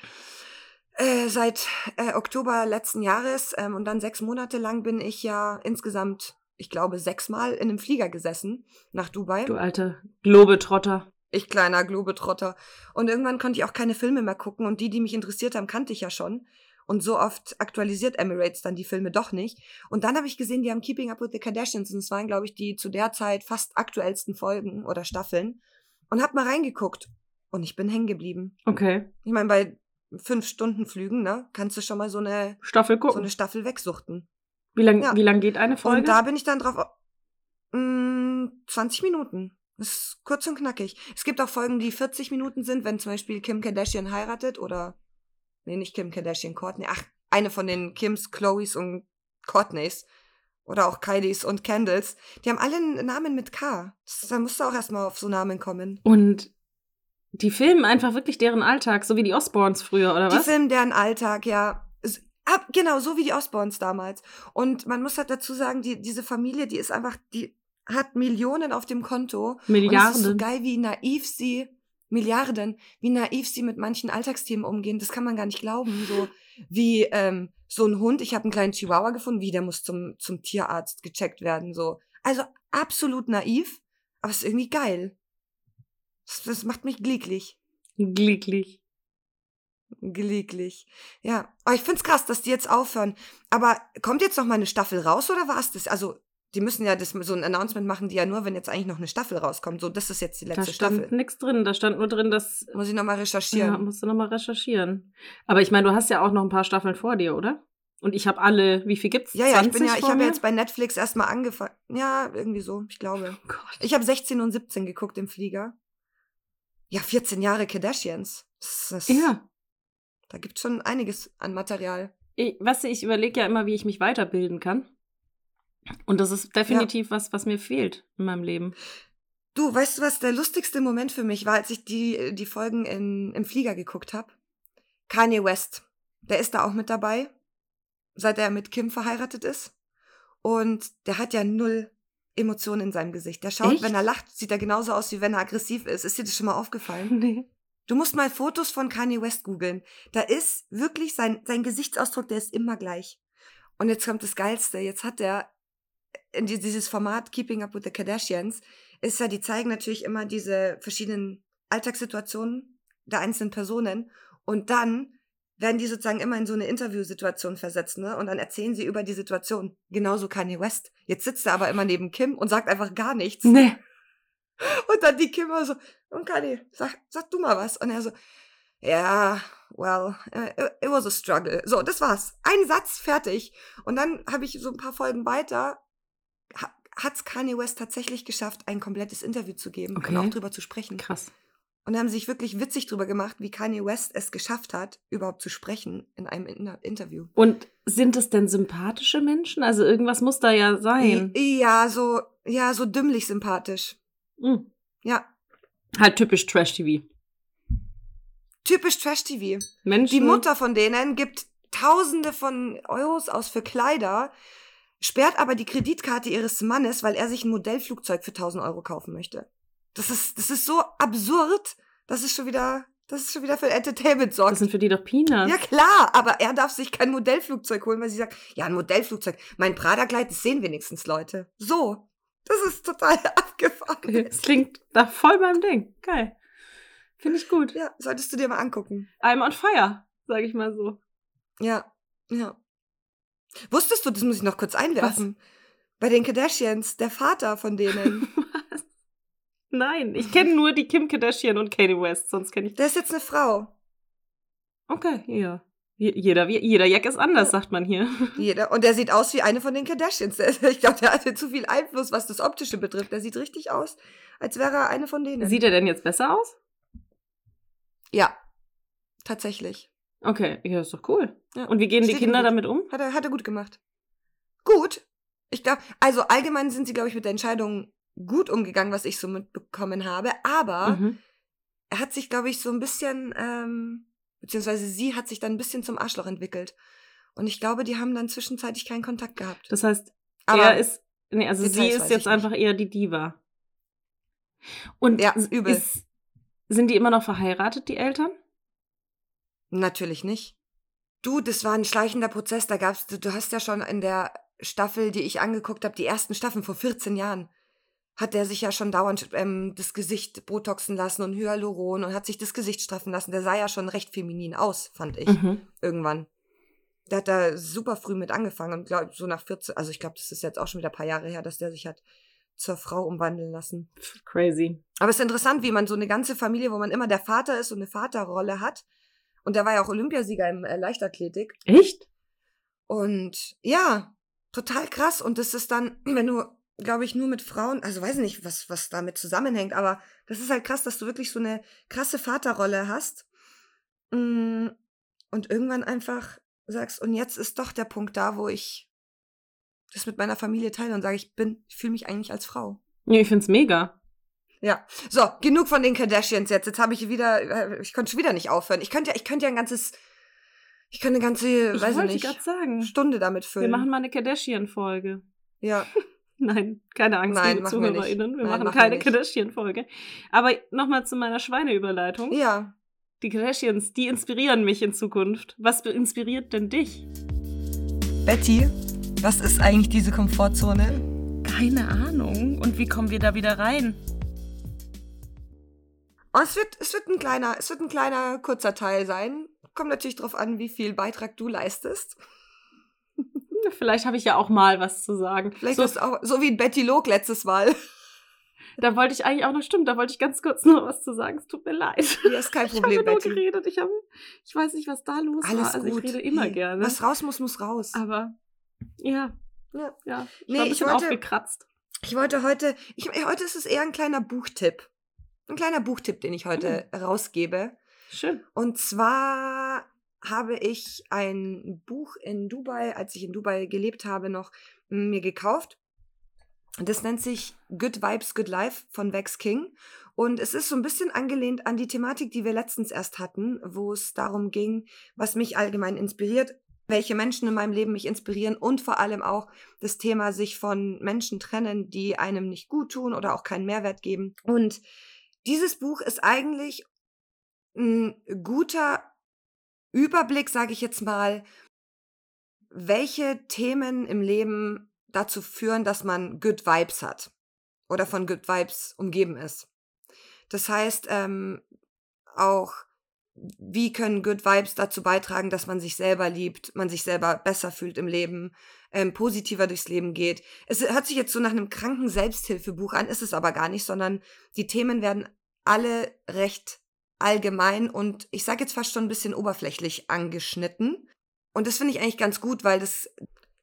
äh, seit äh, Oktober letzten Jahres ähm, und dann sechs Monate lang bin ich ja insgesamt, ich glaube, sechsmal in einem Flieger gesessen nach Dubai. Du alter Globetrotter. Ich kleiner Globetrotter. Und irgendwann konnte ich auch keine Filme mehr gucken und die, die mich interessiert haben, kannte ich ja schon. Und so oft aktualisiert Emirates dann die Filme doch nicht. Und dann habe ich gesehen, die haben Keeping Up with the Kardashians und es waren, glaube ich, die zu der Zeit fast aktuellsten Folgen oder Staffeln. Und hab mal reingeguckt. Und ich bin hängen geblieben. Okay. Ich meine, bei fünf Stunden Flügen, ne, kannst du schon mal so eine, Staffel so gucken. eine Staffel wegsuchten. wie lang, ja. wie lang geht eine Folge? Und da bin ich dann drauf. Mm, 20 Minuten. Das ist kurz und knackig. Es gibt auch Folgen, die 40 Minuten sind, wenn zum Beispiel Kim Kardashian heiratet oder. Nee, nicht Kim Kardashian, Courtney. Ach, eine von den Kims, Chloes und Courtneys. Oder auch Kylies und Candles. Die haben alle einen Namen mit K. Das, da musst du auch erstmal auf so Namen kommen. Und die filmen einfach wirklich deren Alltag, so wie die Osborns früher, oder Die was? filmen deren Alltag, ja. Ab, genau, so wie die Osborns damals. Und man muss halt dazu sagen, die, diese Familie, die ist einfach, die hat Millionen auf dem Konto. Und es ist so Milliarden. geil, wie naiv sie, Milliarden, wie naiv sie mit manchen Alltagsthemen umgehen. Das kann man gar nicht glauben. So wie ähm, so ein Hund, ich habe einen kleinen Chihuahua gefunden, wie der muss zum, zum Tierarzt gecheckt werden. So. Also absolut naiv, aber es ist irgendwie geil. Das, das macht mich glücklich. Glücklich. Glücklich. Ja, aber ich find's krass, dass die jetzt aufhören. Aber kommt jetzt noch mal eine Staffel raus oder war's das? Also, die müssen ja das, so ein Announcement machen, die ja nur, wenn jetzt eigentlich noch eine Staffel rauskommt. So, das ist jetzt die Da letzte stand Staffel. nichts drin. Da stand nur drin, dass. Muss ich noch mal Ja, recherchieren. musst du nochmal recherchieren. Aber ich meine, du hast ja auch noch ein paar Staffeln vor dir, oder? Und ich habe alle, wie viel gibt's? Ja, ja, ich bin 20 ja, ich habe mir? jetzt bei Netflix erstmal angefangen. Ja, irgendwie so, ich glaube. Oh Gott. Ich habe 16 und 17 geguckt im Flieger. Ja, 14 Jahre Kardashians. Das, das, Ja. Da gibt's schon einiges an Material. Ich, weißt du, ich überlege ja immer, wie ich mich weiterbilden kann. Und das ist definitiv was, was mir fehlt in meinem Leben. Du, weißt du, was der lustigste Moment für mich war, als ich die, die Folgen in, im Flieger geguckt habe? Kanye West. Der ist da auch mit dabei, seit er mit Kim verheiratet ist. Und der hat ja null Emotionen in seinem Gesicht. Der schaut, Echt? wenn er lacht, sieht er genauso aus, wie wenn er aggressiv ist. Ist dir das schon mal aufgefallen? [laughs] Nee. Du musst mal Fotos von Kanye West googeln. Da ist wirklich sein, sein Gesichtsausdruck, der ist immer gleich. Und jetzt kommt das Geilste. Jetzt hat er in die- dieses Format Keeping Up with the Kardashians, ist ja, die zeigen natürlich immer diese verschiedenen Alltagssituationen der einzelnen Personen. Und dann werden die sozusagen immer in so eine Interviewsituation versetzt, ne? Und dann erzählen sie über die Situation. Genauso Kanye West. Jetzt sitzt er aber immer neben Kim und sagt einfach gar nichts. Nee. Und dann die Kim immer so, und Kanye, sag, sag du mal was. Und er so, ja, well, uh, it was a struggle. So, das war's. Ein Satz, fertig. Und dann habe ich so ein paar Folgen weiter, ha, hat's Kanye West tatsächlich geschafft, ein komplettes Interview zu geben Okay. und auch drüber zu sprechen. Krass. Und haben sich wirklich witzig drüber gemacht, wie Kanye West es geschafft hat, überhaupt zu sprechen in einem Inter Interview. Und sind es denn sympathische Menschen? Also irgendwas muss da ja sein. Ja, so, ja, so dümmlich sympathisch. Hm. Ja, Halt typisch Trash-TV. typisch Trash-TV. Menschen. Die Mutter von denen gibt Tausende von Euros aus für Kleider, sperrt aber die Kreditkarte ihres Mannes, weil er sich ein Modellflugzeug für 1000 Euro kaufen möchte. Das ist, das ist so absurd, das ist schon wieder, das ist schon wieder für Entertainment Das sorgt. sind für die doch Peanuts. Ja klar, aber er darf sich kein Modellflugzeug holen, weil sie sagt, ja, ein Modellflugzeug, mein Prada-Kleid, das sehen wenigstens Leute. So. Das ist total [laughs] abgefahren. Das klingt da voll beim Ding. Geil. Finde ich gut. Ja, solltest du dir mal angucken. I'm on fire, sage ich mal so. Ja, ja. Wusstest du, das muss ich noch kurz einwerfen, bei den Kardashians, der Vater von denen, Was? [laughs] Nein, ich kenne nur die Kim Kardashian und Katie West, sonst kenne ich. der ist jetzt eine Frau. Okay, ja. Je- Jeder, jeder Jack ist anders, sagt man hier. [laughs] Jeder. Und der sieht aus wie eine von den Kardashians. Ich glaube, der hatte zu viel Einfluss, was das Optische betrifft. Der sieht richtig aus, als wäre er eine von denen. Sieht er denn jetzt besser aus? ja, tatsächlich. Okay, ja, ist doch cool. Ja. Und wie gehen die Steht ihm Kinder damit um? Hat er, hat er gut gemacht. gut. Ich glaube, also allgemein sind sie, glaube ich, mit der Entscheidung gut umgegangen, was ich so mitbekommen habe. Aber Mhm. er hat sich, glaube ich, so ein bisschen, ähm, beziehungsweise sie hat sich dann ein bisschen zum Arschloch entwickelt. Und ich glaube, die haben dann zwischenzeitlich keinen Kontakt gehabt. Das heißt, Aber er ist, nee, also sie Details ist weiß jetzt einfach eher die Diva. Und Ja, übel. Ist, sind die immer noch verheiratet, die Eltern? Natürlich nicht. Du, das war ein schleichender Prozess. Da gab's, du, du hast ja schon in der Staffel, die ich angeguckt habe, die ersten Staffeln vor 14 Jahren, hat der sich ja schon dauernd ähm, das Gesicht botoxen lassen und Hyaluron und hat sich das Gesicht straffen lassen. Der sah ja schon recht feminin aus, fand ich, Mhm. irgendwann. Der hat da super früh mit angefangen und glaub, so nach 14, also ich glaube, das ist jetzt auch schon wieder ein paar Jahre her, dass der sich hat zur Frau umwandeln lassen. Crazy. Aber es ist interessant, wie man so eine ganze Familie, wo man immer der Vater ist und eine Vaterrolle hat. Und der war ja auch Olympiasieger im äh, Leichtathletik. Echt? Und ja, total krass. Und das ist dann, [clears throat] wenn du, glaube ich, nur mit Frauen, also weiß nicht, was, was damit zusammenhängt, aber das ist halt krass, dass du wirklich so eine krasse Vaterrolle hast. Mm, Und irgendwann einfach sagst, und jetzt ist doch der Punkt da, wo ich das mit meiner Familie teile und sage, ich bin, ich fühle mich eigentlich als Frau. Ja, ich find's mega. Ja, so, genug von den Kardashians jetzt. Jetzt habe ich wieder, äh, ich konnte schon wieder nicht aufhören. Ich könnte ja, ich könnte ja ein ganzes, ich könnte eine ganze, Ich weiß ich nicht, sagen, Stunde damit wir füllen. machen mal eine Kardashian-Folge. ja, [laughs] Nein, keine Angst, Nein, liebe machen wir nicht. ZuhörerInnen. Wir Nein, machen keine. Kardashian-Folge. Aber nochmal zu meiner Schweineüberleitung. ja. Die Kardashians, die inspirieren mich in Zukunft. Was inspiriert denn dich? Betty, was ist eigentlich diese Komfortzone? Keine Ahnung. Und wie kommen wir da wieder rein? Oh, es wird, es wird ein kleiner, es wird ein kleiner, kurzer Teil sein. Kommt natürlich drauf an, wie viel Beitrag du leistest. Vielleicht habe ich ja auch mal was zu sagen. Vielleicht so, ist auch, so wie Betty Log letztes Mal. [laughs] da wollte ich eigentlich auch noch, stimmt, da wollte ich ganz kurz noch was zu sagen. Es tut mir leid. Ja, ist kein [laughs] Ich habe Problem, nur Betty. geredet. Ich, habe, ich weiß nicht, was da los Alles war. Also gut. ich rede immer gerne. Was raus muss, muss raus. Aber ja, Ja. ja. Ich Nee, war ein ich wollte- aufgekratzt. Ich wollte heute, ich, heute ist es eher ein kleiner Buchtipp. Ein kleiner Buchtipp, den ich heute rausgebe. Schön. Und zwar habe ich ein Buch in Dubai, als ich in Dubai gelebt habe, noch m, mir gekauft. Das nennt sich Good Vibes, Good Life von Vex King. Und es ist so ein bisschen angelehnt an die Thematik, die wir letztens erst hatten, wo es darum ging, was mich allgemein inspiriert, welche Menschen in meinem Leben mich inspirieren und vor allem auch das Thema sich von Menschen trennen, die einem nicht gut tun oder auch keinen Mehrwert geben. Und dieses Buch ist eigentlich ein guter Überblick, sage ich jetzt mal, welche Themen im Leben dazu führen, dass man Good Vibes hat oder von Good Vibes umgeben ist. Das heißt, ähm, auch, wie können Good Vibes dazu beitragen, dass man sich selber liebt, man sich selber besser fühlt im Leben, ähm, positiver durchs Leben geht. Es hört sich jetzt so nach einem kranken Selbsthilfebuch an, ist es aber gar nicht, sondern die Themen werden alle recht allgemein und ich sage jetzt fast schon ein bisschen oberflächlich angeschnitten. Und das finde ich eigentlich ganz gut, weil das,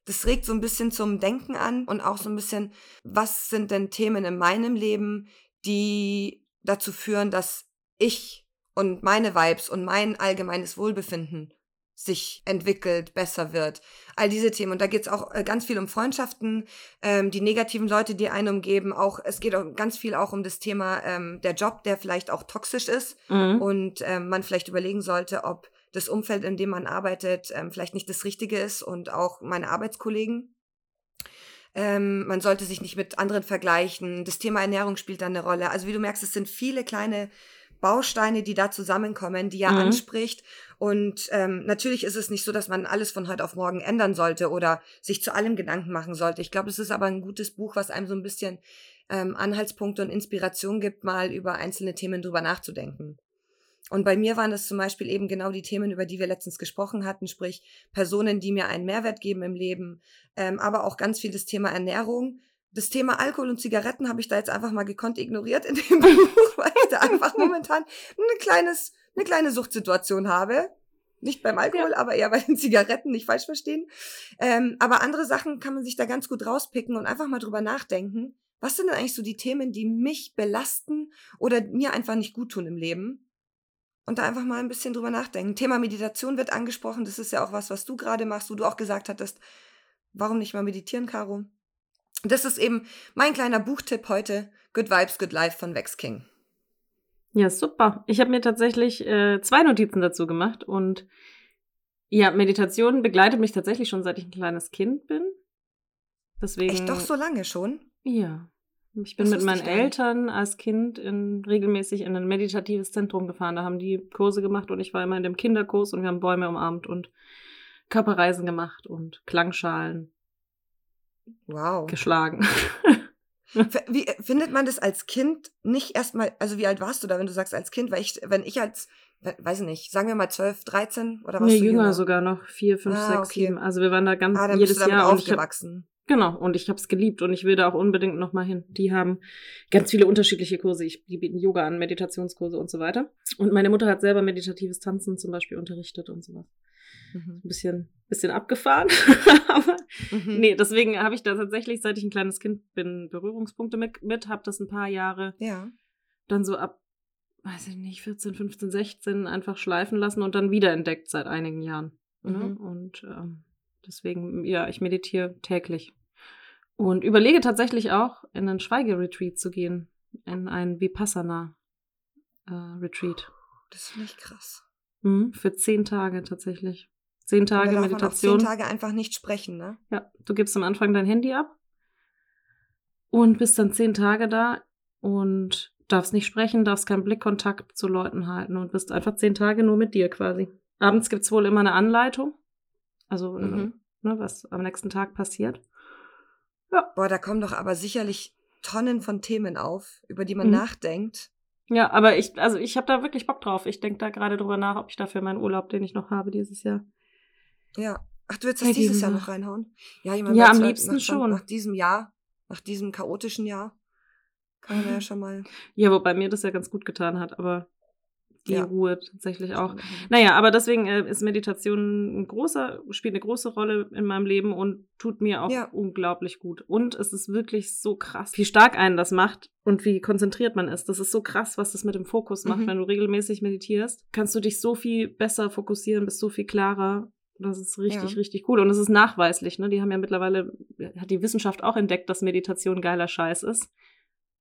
das regt so ein bisschen zum Denken an und auch so ein bisschen, was sind denn Themen in meinem Leben, die dazu führen, dass ich und meine Vibes und mein allgemeines Wohlbefinden sich entwickelt, besser wird. All diese Themen. Und da geht es auch äh, ganz viel um Freundschaften, ähm, die negativen Leute, die einen umgeben. Auch, es geht auch ganz viel auch um das Thema ähm, der Job, der vielleicht auch toxisch ist Mhm. und ähm, man vielleicht überlegen sollte, ob das Umfeld, in dem man arbeitet, ähm, vielleicht nicht das Richtige ist und auch meine Arbeitskollegen. Ähm, man sollte sich nicht mit anderen vergleichen. Das Thema Ernährung spielt da eine Rolle. Also wie du merkst, es sind viele kleine Bausteine, die da zusammenkommen, die er Mhm. anspricht. Und ähm, natürlich ist es nicht so, dass man alles von heute auf morgen ändern sollte oder sich zu allem Gedanken machen sollte. Ich glaube, es ist aber ein gutes Buch, was einem so ein bisschen ähm, Anhaltspunkte und Inspiration gibt, mal über einzelne Themen drüber nachzudenken. Und bei mir waren es zum Beispiel eben genau die Themen, über die wir letztens gesprochen hatten, sprich Personen, die mir einen Mehrwert geben im Leben, ähm, aber auch ganz viel das Thema Ernährung. Das Thema Alkohol und Zigaretten habe ich da jetzt einfach mal gekonnt ignoriert in dem [laughs] Buch, weil ich da einfach momentan ein kleines, eine kleine Suchtsituation habe. Nicht beim Alkohol, aber eher bei den [laughs] Zigaretten, nicht falsch verstehen. Ähm, aber andere Sachen kann man sich da ganz gut rauspicken und einfach mal drüber nachdenken. Was sind denn eigentlich so die Themen, die mich belasten oder mir einfach nicht gut tun im Leben? Und da einfach mal ein bisschen drüber nachdenken. Thema Meditation wird angesprochen. Das ist ja auch was, was du gerade machst, wo du auch gesagt hattest, Warum nicht mal meditieren, Caro? Das ist eben mein kleiner Buchtipp heute. Good Vibes, Good Life von Vex King. Ja, super. Ich habe mir tatsächlich äh, zwei Notizen dazu gemacht und ja, Meditation begleitet mich tatsächlich schon seit ich ein kleines Kind bin. Deswegen. Echt doch so lange schon? Ja. Ich bin das mit meinen Eltern als Kind in, regelmäßig in ein meditatives Zentrum gefahren. Da haben die Kurse gemacht und ich war immer in dem Kinderkurs und wir haben Bäume umarmt und Körperreisen gemacht und Klangschalen wow. geschlagen. [laughs] Wie findet man das als Kind nicht erstmal, also wie alt warst du da, wenn du sagst als Kind? Weil ich, wenn ich als, weiß ich nicht, sagen wir mal 12, 13 oder was? Nee, jünger, jünger, sogar noch, 4, 5, ah, 6, okay. 7. Also wir waren da ganz ah, dann jedes bist du Jahr. aufgewachsen. Genau, und ich habe es geliebt und ich will da auch unbedingt nochmal hin. Die haben ganz viele unterschiedliche Kurse. Ich, die bieten Yoga an, Meditationskurse und so weiter. Und meine Mutter hat selber meditatives Tanzen zum Beispiel unterrichtet und sowas. Mhm. Ein bisschen, bisschen abgefahren. [laughs] [laughs] Aber mhm. nee, deswegen habe ich da tatsächlich, seit ich ein kleines Kind bin, Berührungspunkte mit, mit habe das ein paar Jahre. Ja. Dann so ab, weiß ich nicht, 14, 15, 16 einfach schleifen lassen und dann wiederentdeckt seit einigen Jahren. Ne? Mhm. Und ähm, deswegen, ja, ich meditiere täglich. Und überlege tatsächlich auch, in einen Schweigeretreat zu gehen. In einen Vipassana-Retreat. Äh, das finde ich krass. Mhm, für zehn Tage tatsächlich. Zehn Tage da Meditation. zehn Tage einfach nicht sprechen, ne? Ja, du gibst am Anfang dein Handy ab und bist dann zehn Tage da und darfst nicht sprechen, darfst keinen Blickkontakt zu Leuten halten und bist einfach zehn Tage nur mit dir quasi. Abends gibt es wohl immer eine Anleitung, also mhm. ne, was am nächsten Tag passiert. Ja. Boah, da kommen doch aber sicherlich Tonnen von Themen auf, über die man mhm. nachdenkt. Ja, aber ich, also ich habe da wirklich Bock drauf. Ich denke da gerade drüber nach, ob ich dafür meinen Urlaub, den ich noch habe dieses Jahr, ja. Ach, du willst das dieses Jahr noch reinhauen? Ja, ich meine, ja am liebsten nach, schon. Nach diesem Jahr, nach diesem chaotischen Jahr, kann man ja schon mal. Ja, wobei mir das ja ganz gut getan hat, aber die ja. Ruhe tatsächlich auch. Naja, aber deswegen äh, ist Meditation ein großer, spielt eine große Rolle in meinem Leben und tut mir auch ja. unglaublich gut. Und es ist wirklich so krass, wie stark einen das macht und wie konzentriert man ist. Das ist so krass, was das mit dem Fokus macht. Mhm. Wenn du regelmäßig meditierst, kannst du dich so viel besser fokussieren, bist so viel klarer das ist richtig, ja. richtig cool. Und es ist nachweislich, ne? Die haben ja mittlerweile, hat die Wissenschaft auch entdeckt, dass Meditation geiler Scheiß ist.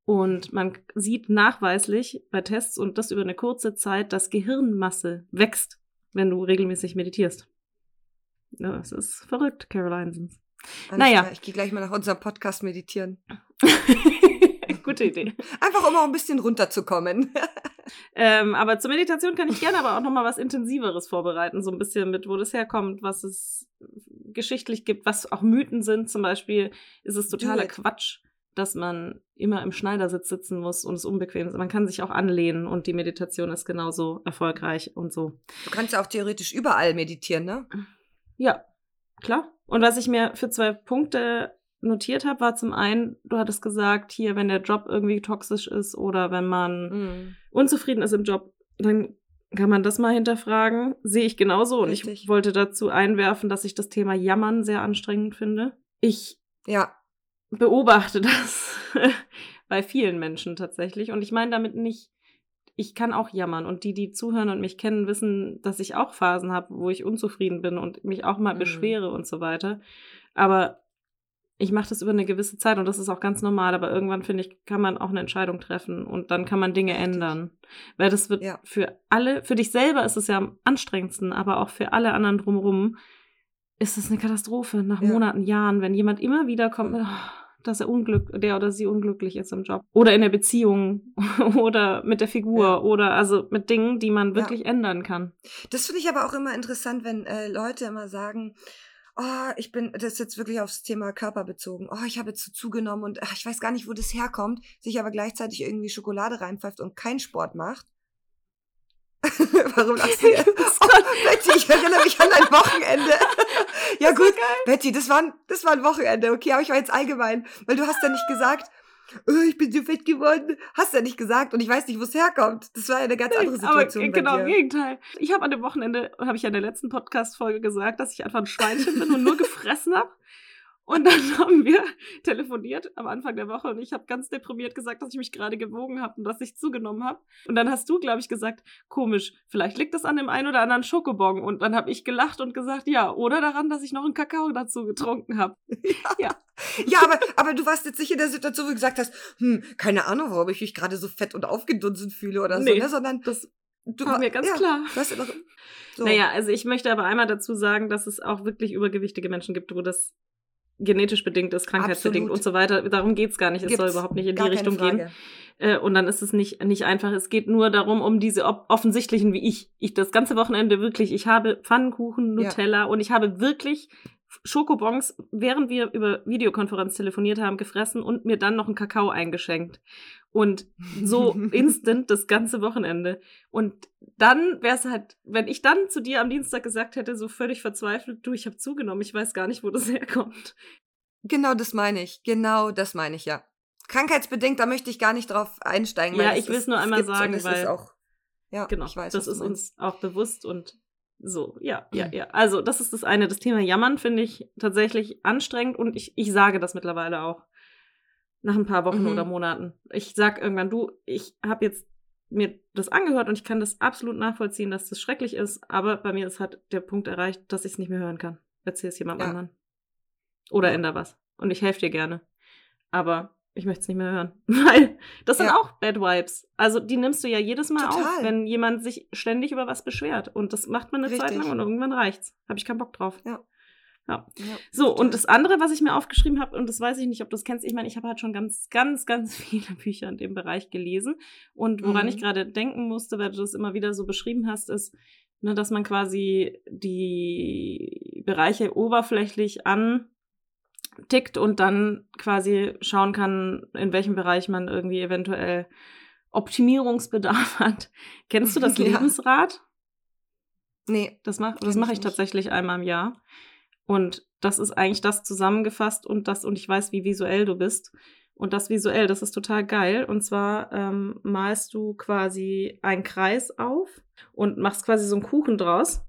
Und man sieht nachweislich bei Tests und das über eine kurze Zeit, dass Gehirnmasse wächst, wenn du regelmäßig meditierst. Ja, das ist verrückt, Caroline. Naja. Klar, ich gehe gleich mal nach unserem Podcast meditieren. [laughs] Gute Idee. Einfach um auch ein bisschen runterzukommen. [laughs] ähm, aber zur Meditation kann ich gerne aber auch nochmal was Intensiveres vorbereiten, so ein bisschen mit, wo das herkommt, was es geschichtlich gibt, was auch Mythen sind. Zum Beispiel ist es totaler Quatsch, dass man immer im Schneidersitz sitzen muss und es unbequem ist. Man kann sich auch anlehnen und die Meditation ist genauso erfolgreich und so. Du kannst ja auch theoretisch überall meditieren, ne? Ja, klar. Und was ich mir für zwei Punkte notiert habe, war zum einen, du hattest gesagt, hier, wenn der Job irgendwie toxisch ist oder wenn man mhm. unzufrieden ist im Job, dann kann man das mal hinterfragen. Sehe ich genauso. Richtig. Und ich wollte dazu einwerfen, dass ich das Thema Jammern sehr anstrengend finde. Ich ja. beobachte [laughs] das bei vielen Menschen tatsächlich. Und ich meine damit nicht, ich kann auch jammern. Und die, die zuhören und mich kennen, wissen, dass ich auch Phasen habe, wo ich unzufrieden bin und mich auch mal mhm. beschwere und so weiter. Aber ich mache das über eine gewisse Zeit und das ist auch ganz normal, aber irgendwann finde ich, kann man auch eine Entscheidung treffen und dann kann man Dinge Richtig. ändern. Weil das wird ja. für alle, für dich selber ist es ja am anstrengendsten, aber auch für alle anderen drumherum ist es eine Katastrophe nach ja. Monaten, Jahren, wenn jemand immer wieder kommt, oh, dass er unglück, der oder sie unglücklich ist im Job oder in der Beziehung [laughs] oder mit der Figur ja. oder also mit Dingen, die man wirklich ändern kann. Das finde ich aber auch immer interessant, wenn äh, Leute immer sagen, oh, ich bin, das ist jetzt wirklich aufs Thema Körper bezogen. Oh, ich habe jetzt zugenommen und ach, ich weiß gar nicht, wo das herkommt, sich aber gleichzeitig irgendwie Schokolade reinpfeift und keinen Sport macht. [laughs] Warum lachst du jetzt? Oh, Betty, ich erinnere mich an ein [laughs] Wochenende. ja gut, Betty, das war, das war ein Wochenende, okay, aber ich war jetzt allgemein, weil du hast ja nicht gesagt, oh, ich bin so fett geworden. Hast du ja nicht gesagt und ich weiß nicht, wo es herkommt. Das war ja eine ganz andere [laughs] Situation. Aber genau, im Gegenteil. Ich habe an dem Wochenende, habe ich ja in der letzten Podcast-Folge gesagt, dass ich einfach ein Schweinchen bin und nur gefressen habe. Und dann [laughs] haben wir telefoniert am Anfang der Woche und ich habe ganz deprimiert gesagt, dass ich mich gerade gewogen habe und dass ich zugenommen habe. Und dann hast du, glaube ich, gesagt, komisch, vielleicht liegt das an dem einen oder anderen Schokobon. Und dann habe ich gelacht und gesagt, ja, oder daran, dass ich noch einen Kakao dazu getrunken habe. [laughs] Ja. ja. Ja, aber, aber du warst jetzt nicht in der Situation, wo du gesagt hast, hm, keine Ahnung, warum ich mich gerade so fett und aufgedunsen fühle oder nee, so, ne? sondern das du war mir ganz ja, klar. Weißt du, so. Naja, also ich möchte aber einmal dazu sagen, dass es auch wirklich übergewichtige Menschen gibt, wo das genetisch bedingt ist, krankheitsbedingt Absolut. und so weiter. Darum geht's gar nicht. Es soll überhaupt nicht in die Richtung gehen. Äh, und dann ist es nicht, nicht einfach. Es geht nur darum, um diese offensichtlichen wie ich. Ich das ganze Wochenende wirklich, ich habe Pfannkuchen, Nutella ja. und ich habe wirklich Schokobons, während wir über Videokonferenz telefoniert haben, gefressen und mir dann noch einen Kakao eingeschenkt. Und so [laughs] instant das ganze Wochenende. Und dann wäre es halt, wenn ich dann zu dir am Dienstag gesagt hätte, so völlig verzweifelt, du, ich habe zugenommen, ich weiß gar nicht, wo das [laughs] herkommt. Genau das meine ich. Genau das meine ich, ja. Krankheitsbedingt, da möchte ich gar nicht drauf einsteigen. Ja, ich will es nur einmal sagen, weil. Auch, ja, genau, ich weiß, das ist uns auch bewusst und so, ja, ja, ja. Also, das ist das eine. Das Thema Jammern finde ich tatsächlich anstrengend und ich, ich sage das mittlerweile auch. Nach ein paar Wochen mhm. oder Monaten. Ich sag irgendwann, du, ich habe jetzt mir das angehört und ich kann das absolut nachvollziehen, dass das schrecklich ist, aber bei mir ist halt der Punkt erreicht, dass ich es nicht mehr hören kann. Erzähl es jemandem ja. anderen. Oder ja. änder was. Und ich helfe dir gerne. Aber ich möchte es nicht mehr hören. [laughs] Weil das sind ja. auch Bad Vibes. Also die nimmst du ja jedes Mal Total. auf, wenn jemand sich ständig über was beschwert. Und das macht man eine Richtig. Zeit lang und irgendwann reicht's. Habe ich keinen Bock drauf. Ja. Ja. ja so, und das andere, was ich mir aufgeschrieben habe, und das weiß ich nicht, ob du das kennst, ich meine, ich habe halt schon ganz, ganz, ganz [laughs] viele Bücher in dem Bereich gelesen. Und woran mhm. ich gerade denken musste, weil du das immer wieder so beschrieben hast, ist, ne, dass man quasi die Bereiche oberflächlich an tickt und dann quasi schauen kann, in welchem Bereich man irgendwie eventuell Optimierungsbedarf [laughs] hat. Kennst du das [laughs] ja. Lebensrad? Nee. Das mache das mach ich tatsächlich einmal im Jahr. Und das ist eigentlich das zusammengefasst und das, und ich weiß, wie visuell du bist. Und das visuell, das ist total geil. Und zwar ähm, malst du quasi einen Kreis auf und machst quasi so einen Kuchen draus.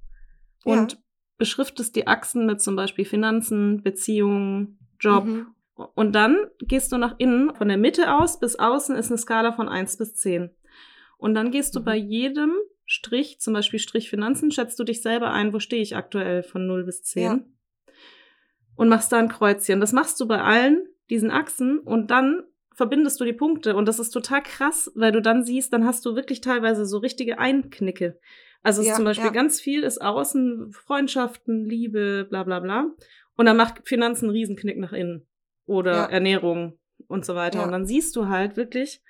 Ja. Und beschriftest die Achsen mit zum Beispiel Finanzen, Beziehungen, Job. Mhm. Und dann gehst du nach innen, von der Mitte aus bis außen ist eine Skala von 1 bis 10. Und dann gehst du mhm. bei jedem Strich, zum Beispiel Strich Finanzen, schätzt du dich selber ein, wo stehe ich aktuell von 0 bis 10. Ja. Und machst da ein Kreuzchen. Das machst du bei allen diesen Achsen und dann verbindest du die Punkte. Und das ist total krass, weil du dann siehst, dann hast du wirklich teilweise so richtige Einknicke. Also ja, zum Beispiel ja. ganz viel ist außen Freundschaften, Liebe, bla bla bla. Und dann macht Finanzen einen Riesenknick nach innen. Oder ja. Ernährung und so weiter. Und dann siehst du halt wirklich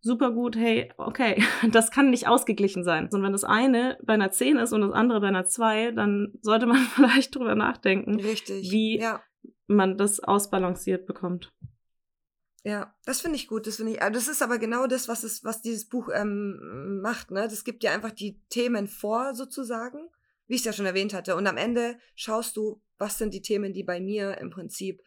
super gut, hey, okay, [laughs] das kann nicht ausgeglichen sein. Und wenn das eine bei einer 10 ist und das andere bei einer 2, dann sollte man [laughs] vielleicht drüber nachdenken, Richtig. wie man das ausbalanciert bekommt. Ja, das finde ich gut. Das finde ich. Das ist aber genau das, was es, was dieses Buch ähm, macht. Ne, das gibt dir einfach die Themen vor, sozusagen, wie ich es ja schon erwähnt hatte. Und am Ende schaust du, was sind die Themen, die bei mir im Prinzip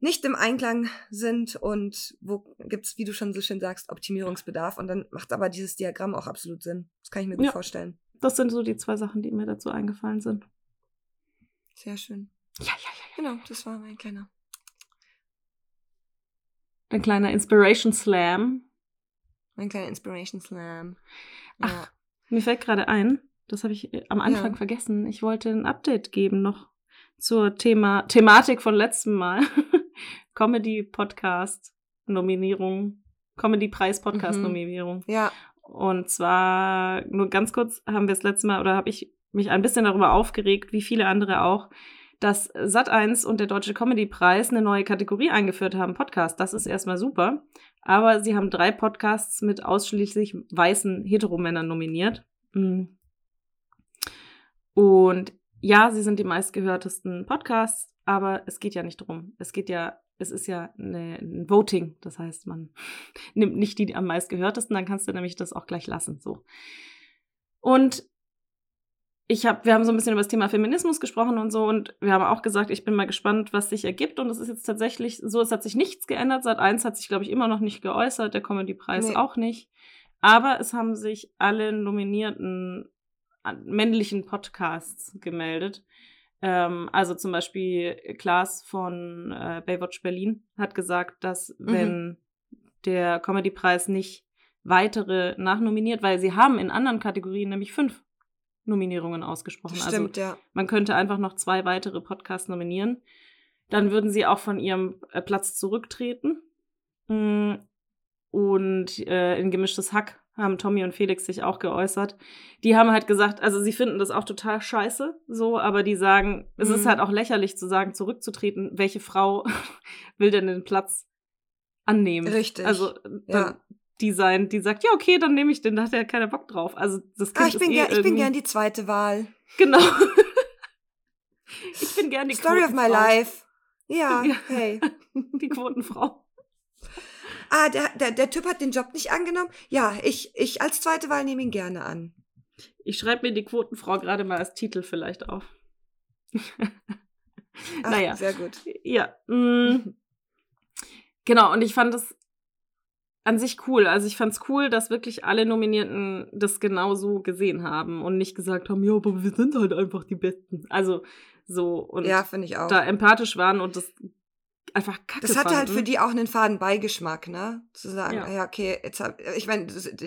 nicht im Einklang sind und wo gibt's, wie du schon so schön sagst, Optimierungsbedarf. Und dann macht aber dieses Diagramm auch absolut Sinn. Das kann ich mir gut ja, vorstellen. Das sind so die zwei Sachen, die mir dazu eingefallen sind. Sehr schön. Ja, ja, ja. Genau, das war mein kleiner ein kleiner Inspiration Slam. Ein kleiner Inspiration Slam. Ja. Ach, mir fällt gerade ein, das habe ich äh, am Anfang ja. vergessen. Ich wollte ein Update geben noch zur Thema Thematik von letztem Mal. [laughs] [laughs] Comedy Podcast Nominierung, Comedy Preis Podcast mhm. Nominierung. Ja. Und zwar nur ganz kurz haben wir das letzte Mal oder habe ich mich ein bisschen darüber aufgeregt, wie viele andere auch, dass Sat1 und der Deutsche Comedy Preis eine neue Kategorie eingeführt haben, Podcast. Das ist erstmal super. Aber sie haben drei Podcasts mit ausschließlich weißen Heteromännern nominiert. Mhm. Und ja, sie sind die meistgehörtesten Podcasts, aber es geht ja nicht drum. Es geht ja, es ist ja eine, ein Voting. Das heißt, man [laughs] nimmt nicht die am meistgehörtesten, dann kannst du nämlich das auch gleich lassen. So. Und ich habe, wir haben so ein bisschen über das Thema Feminismus gesprochen und so und wir haben auch gesagt, ich bin mal gespannt, was sich ergibt und es ist jetzt tatsächlich so, es hat sich nichts geändert. Seit eins hat sich, glaube ich, immer noch nicht geäußert, der Comedy-Preis nee. auch nicht. Aber es haben sich alle nominierten männlichen Podcasts gemeldet. Ähm, also zum Beispiel Klaas von äh, Baywatch Berlin hat gesagt, dass Mhm. wenn der Comedypreis nicht weitere nachnominiert, weil sie haben in anderen Kategorien nämlich fünf Nominierungen ausgesprochen. Das Also stimmt, ja. man könnte einfach noch zwei weitere Podcasts nominieren. Dann würden sie auch von ihrem äh, Platz zurücktreten. Mm, Und äh, in Gemischtes Hack haben Tommy und Felix sich auch geäußert. Die haben halt gesagt, also sie finden das auch total scheiße, so, aber die sagen, es ist Mhm. halt auch lächerlich zu sagen, zurückzutreten. Welche Frau [laughs] will denn den Platz annehmen? Richtig. Also Ja. dann die sein, die sagt, ja, okay, dann nehme ich den, da hat er keiner Bock drauf. Also das Kind Ah, ich bin, eh ger ich bin gern die zweite Wahl. Genau. [laughs] ich bin gern die Story of my life. Ja, [laughs] Ja. hey. Die Quotenfrau. Ah, der, der, der Typ hat den Job nicht angenommen. Ja, ich, ich als zweite Wahl nehme ihn gerne an. Ich schreibe mir die Quotenfrau gerade mal als Titel vielleicht auf. Ach, [laughs] naja. Sehr gut. Ja. Mm, genau, und ich fand das an sich cool. Also ich fand es cool, dass wirklich alle Nominierten das genauso gesehen haben und nicht gesagt haben, ja, aber wir sind halt einfach die Besten. Also so und ja, da empathisch waren und das einfach kacke Das hatte halt fanden. für die auch einen faden Beigeschmack, ne? Zu sagen, Ja. ja, okay, jetzt hab, ich meine,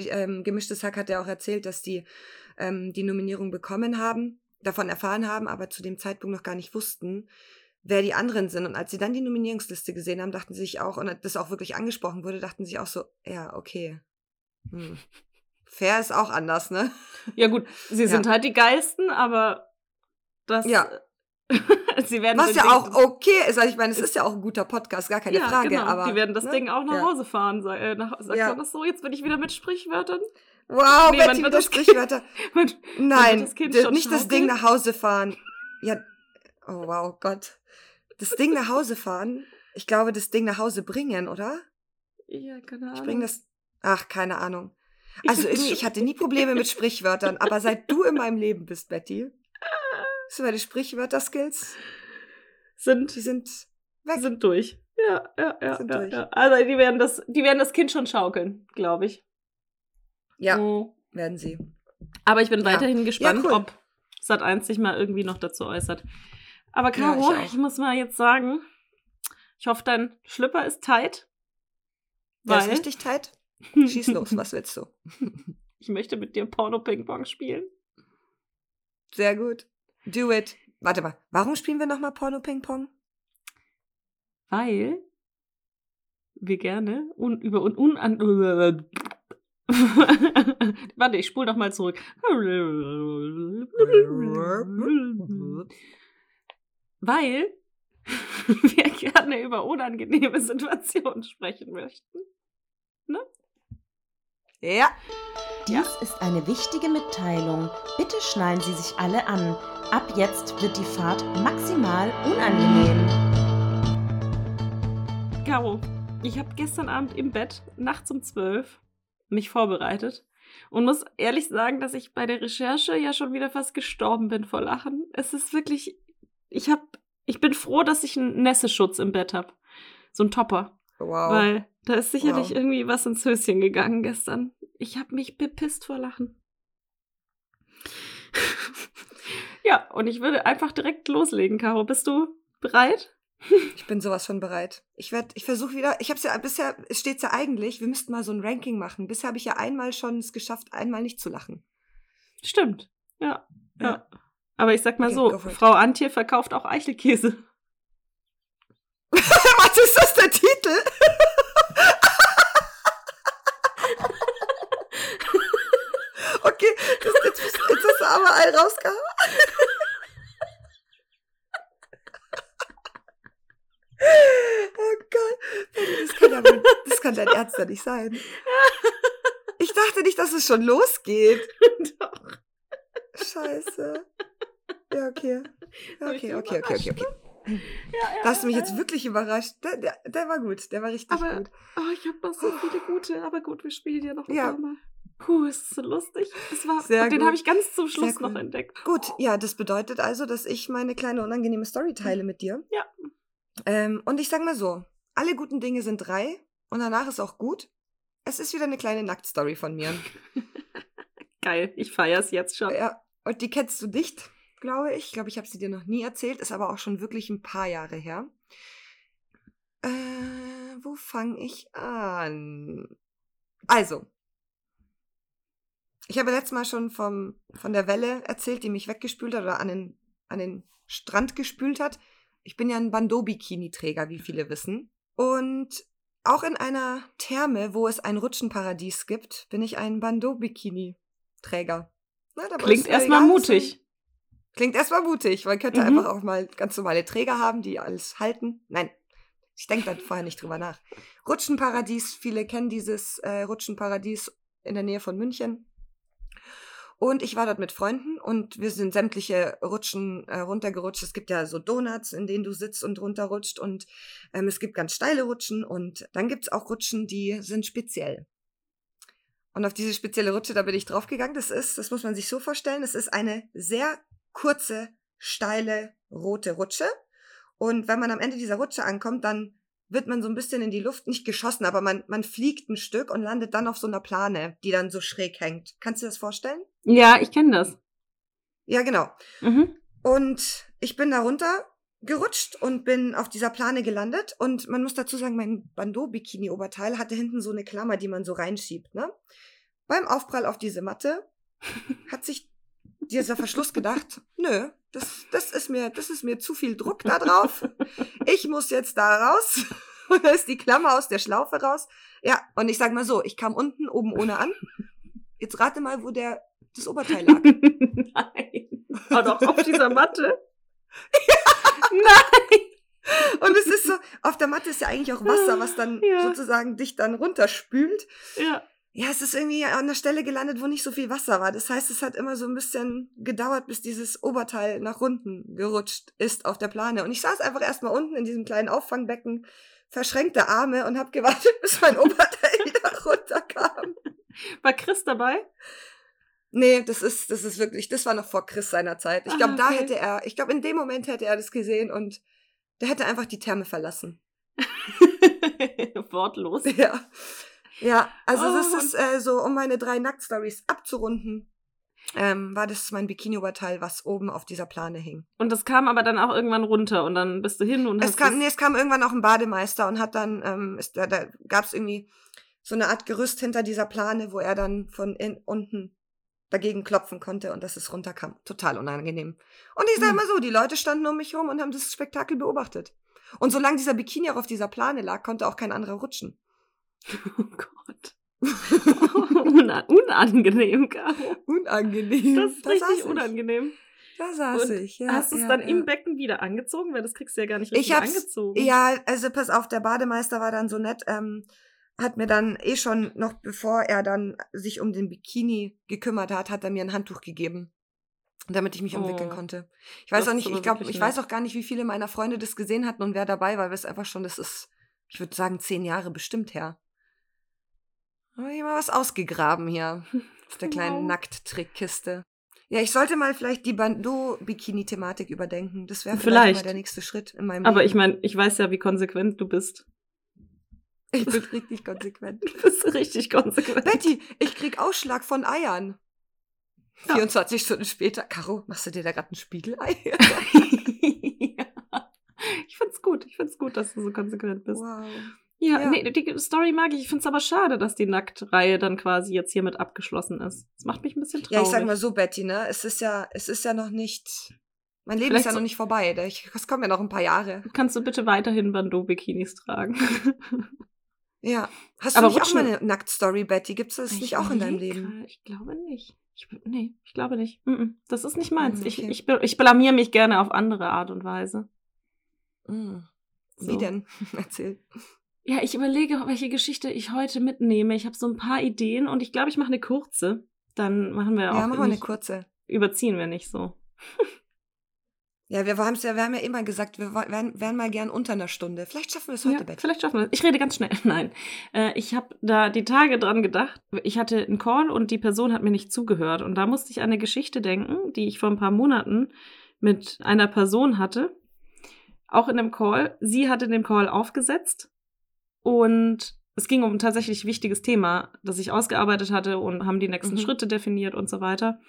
ähm, gemischtes Hack hat ja auch erzählt, dass die ähm, die Nominierung bekommen haben, davon erfahren haben, aber zu dem Zeitpunkt noch gar nicht wussten, wer die anderen sind. Und als sie dann die Nominierungsliste gesehen haben, dachten sie sich auch, und das auch wirklich angesprochen wurde, dachten sie sich auch so, ja, okay. Hm. Fair ist auch anders, ne? Ja, gut, sie [laughs] Ja. sind halt die geilsten, aber das. Ja. [laughs] [laughs] sie werden Was das ja Ding- auch okay ist. Also ich meine, es ist ja auch ein guter Podcast, gar keine ja, Frage. genau. Aber die werden das ne? Ding auch nach Ja. Hause fahren. Äh, nach, sagt Ja. man das so? Jetzt bin ich wieder mit Sprichwörtern. Wow, Nee, Betty das- Sprichwörter. [laughs] Man- Nein, das Kind nicht das schaukeln? Ding nach Hause fahren. Ja, oh wow, Gott. Das Ding nach Hause fahren. Ich glaube, das Ding nach Hause bringen, oder? ja, keine Ahnung. Ich bringe das. Ach, keine Ahnung. Ich Also schon- ich hatte nie Probleme mit [laughs] Sprichwörtern, aber seit du in meinem Leben bist, Betty, sind meine Sprichwörter-Skills, sind, die sind weg. sind durch. Ja, ja, ja. Sind ja, durch. ja. Also die werden das, die werden das Kind schon schaukeln, glaube ich. Ja, Mhm. werden sie. Aber ich bin Ja. weiterhin gespannt, cool. ob Sat1 sich mal irgendwie noch dazu äußert. Aber Ja, Caro, ich ich, muss mal jetzt sagen, ich hoffe, dein Schlüpper ist tight. Der ist Weil richtig tight. [laughs] Schieß los, was willst du? ich möchte mit dir Porno-Ping-Pong spielen. Sehr gut. Do it. Warte mal, warum spielen wir nochmal Porno-Ping-Pong? Weil wir gerne un über un unan [laughs] Warte, ich spule noch mal zurück. Weil [laughs] wir gerne über unangenehme Situationen sprechen möchten. Ja. Dies ist eine wichtige Mitteilung. Bitte schnallen Sie sich alle an. Ab jetzt wird die Fahrt maximal unangenehm. Caro, ich habe gestern Abend im Bett, nachts um zwölf, mich vorbereitet und muss ehrlich sagen, dass ich bei der Recherche ja schon wieder fast gestorben bin vor Lachen. Es ist wirklich, ich habe, ich bin froh, dass ich einen Nässeschutz im Bett habe, so ein Topper, Wow. weil da ist sicherlich Wow. irgendwie was ins Höschen gegangen gestern. Ich habe mich bepisst vor Lachen. [laughs] ja, und ich würde einfach direkt loslegen, Caro. Bist du bereit? [laughs] Ich bin sowas von bereit. Ich werde, ich versuche wieder, ich habe es ja bisher, es steht ja eigentlich, wir müssten mal so ein Ranking machen. Bisher habe ich ja einmal schon es geschafft, einmal nicht zu lachen. Stimmt. Ja. ja. Ja. Aber ich sag mal Okay, so. Frau Antje verkauft auch Eichelkäse. [laughs] Was ist das der Titel? Okay, das, jetzt, jetzt hast du aber einen rausgehauen. Oh Gott, das kann, ja wohl, das kann dein Ernst ja nicht sein. Ich dachte nicht, dass es schon losgeht. Doch. Scheiße. Ja, okay. Okay, okay, okay, okay, okay. Ja, ja, Da hast du mich ja, jetzt wirklich überrascht. Der, der, der war gut, der war richtig Aber- gut. Oh, ich habe noch so viele gute, aber gut, wir spielen ja noch ein paar Mal. Puh, ist das so lustig. Es war, Sehr den habe ich ganz zum Schluss noch entdeckt. Gut, ja, das bedeutet also, dass ich meine kleine unangenehme Story teile mit dir. Ja. Ähm, und ich sag mal so, alle guten Dinge sind drei und danach ist auch gut. Es ist wieder eine kleine Nacktstory von mir. [laughs] Geil, ich feier's jetzt schon. ja, und die kennst du nicht. glaube ich. Ich glaube, ich habe sie dir noch nie erzählt, ist aber auch schon wirklich ein paar Jahre her. Äh, wo fange ich an? Also, ich habe letztes Mal schon vom, von der Welle erzählt, die mich weggespült hat oder an den, an den Strand gespült hat. Ich bin ja ein Bandeau-Bikini-Träger, wie viele wissen. Und auch in einer Therme, wo es ein Rutschenparadies gibt, bin ich ein Bandeau-Bikini-Träger. Klingt erstmal mutig. Klingt erstmal mutig. Man könnte mhm. einfach auch mal ganz normale Träger haben, die alles halten. Nein, ich denke da vorher nicht drüber nach. Rutschenparadies, viele kennen dieses äh, Rutschenparadies in der Nähe von München. Und ich war dort mit Freunden und wir sind sämtliche Rutschen äh, runtergerutscht. Es gibt ja so Donuts, in denen du sitzt und runterrutscht. Und ähm, es gibt ganz steile Rutschen und dann gibt es auch Rutschen, die sind speziell. Und auf diese spezielle Rutsche, da bin ich draufgegangen. Das ist, das muss man sich so vorstellen, es ist eine sehr kurze, steile, rote Rutsche. Und wenn man am Ende dieser Rutsche ankommt, dann wird man so ein bisschen in die Luft, nicht geschossen, aber man, man fliegt ein Stück und landet dann auf so einer Plane, die dann so schräg hängt. Kannst du dir das vorstellen? Ja, ich kenne das. Ja, genau. Mhm. Und ich bin da runter gerutscht und bin auf dieser Plane gelandet. Und man muss dazu sagen, mein Bandeau-Bikini-Oberteil hatte hinten so eine Klammer, die man so reinschiebt. Ne? Beim Aufprall auf diese Matte [laughs] hat sich dieser Verschluss gedacht, nö, das, das, ist mir, das ist mir zu viel Druck da drauf. Ich muss jetzt da raus. [laughs] Und da ist die Klammer aus der Schlaufe raus. Ja, und ich sag mal so, ich kam unten, oben ohne an. Jetzt rate mal, wo der das Oberteil lag. [laughs] Nein. War doch auf dieser Matte. [laughs] ja. Nein. Und es ist so, auf der Matte ist ja eigentlich auch Wasser, was dann ja. sozusagen dich dann runterspült. Ja. Ja, es ist irgendwie an der Stelle gelandet, wo nicht so viel Wasser war. Das heißt, es hat immer so ein bisschen gedauert, bis dieses Oberteil nach unten gerutscht ist auf der Plane. Und ich saß einfach erstmal unten in diesem kleinen Auffangbecken, verschränkte Arme und habe gewartet, [laughs] bis mein Oberteil [laughs] wieder runterkam. War Chris dabei? Nee, das ist, das ist wirklich, das war noch vor Chris seiner Zeit. Ich glaube, ah, okay. da hätte er, ich glaube, in dem Moment hätte er das gesehen und der hätte einfach die Therme verlassen. [laughs] Wortlos. Ja. Ja, also oh. das ist äh, so, um meine drei Nackt-Stories abzurunden, ähm, war das mein Bikini-Oberteil, was oben auf dieser Plane hing. Und das kam aber dann auch irgendwann runter und dann bist du hin und es hast kam, Nee, es kam irgendwann auch ein Bademeister und hat dann, ähm, ist, da, da gab es irgendwie so eine Art Gerüst hinter dieser Plane, wo er dann von in, unten dagegen klopfen konnte und dass es runterkam. Total unangenehm. Und ich sag hm. mal so, die Leute standen um mich rum und haben das Spektakel beobachtet. Und solange dieser Bikini auch auf dieser Plane lag, konnte auch kein anderer rutschen. [laughs] Oh Gott. [laughs] unangenehm, Caro. Unangenehm. Das ist da richtig unangenehm. Da saß Und ich, ja. Hast du es ja, dann ja. im Becken wieder angezogen? Weil das kriegst du ja gar nicht richtig ich hab's, angezogen. Ja, also pass auf, der Bademeister war dann so nett, ähm, hat mir dann eh schon, noch bevor er dann sich um den Bikini gekümmert hat, hat er mir ein Handtuch gegeben. Damit ich mich umwickeln oh, konnte. Ich weiß auch nicht, ich glaube, ich weiß auch gar nicht, wie viele meiner Freunde das gesehen hatten und wer dabei war, weil es einfach schon, das ist, ich würde sagen, zehn Jahre bestimmt her. Habe ich mal was ausgegraben hier. [laughs] Auf der kleinen wow. Nackttrickkiste. Ja, ich sollte mal vielleicht die Bandeau-Bikini-Thematik überdenken. Das wäre vielleicht, vielleicht mal der nächste Schritt in meinem Aber Leben. ich meine, ich weiß ja, wie konsequent du bist. Ich bin [laughs] richtig konsequent. Du bist richtig konsequent. Betty, ich krieg Ausschlag von Eiern. Ja. 24 Stunden später. Caro, machst du dir da gerade ein Spiegelei? [laughs] ja. Ich find's gut. Ich find's gut, dass du so konsequent bist. Wow. Ja, ja. Nee, die Story mag ich. Ich finde es aber schade, dass die Nacktreihe dann quasi jetzt hiermit abgeschlossen ist. Das macht mich ein bisschen traurig. Ja, ich sag mal so, Betty, ne? Es ist ja, es ist ja noch nicht. Mein Leben Vielleicht ist ja so noch nicht vorbei. Es kommen ja noch ein paar Jahre. Kannst du bitte weiterhin Bandeau-Bikinis tragen? [laughs] ja. Hast aber du nicht auch mal eine Nacktstory, Betty? Gibt es das ich nicht auch in deinem Leben? Ich glaube nicht. Ich, nee, ich glaube nicht. Das ist nicht meins. Okay. Ich, ich, ich blamier mich gerne auf andere Art und Weise. Mm. Wie so. denn? [laughs] Erzähl. Ja, ich überlege, welche Geschichte ich heute mitnehme. Ich habe so ein paar Ideen und ich glaube, ich mache eine kurze. Dann machen wir auch. Ja, machen wir eine kurze. Überziehen wir nicht so. [laughs] Ja, wir, haben's ja, wir haben ja immer gesagt, wir wären, wären mal gern unter einer Stunde. Vielleicht schaffen wir es heute, ja, Bett. Vielleicht schaffen wir es. Ich rede ganz schnell. [laughs] Nein. Äh, ich habe da die Tage dran gedacht. Ich hatte einen Call und die Person hat mir nicht zugehört. Und da musste ich an eine Geschichte denken, die ich vor ein paar Monaten mit einer Person hatte. Auch in einem Call. Sie hatte den Call aufgesetzt und es ging um ein tatsächlich wichtiges Thema, das ich ausgearbeitet hatte und haben die nächsten mhm. Schritte definiert und so weiter.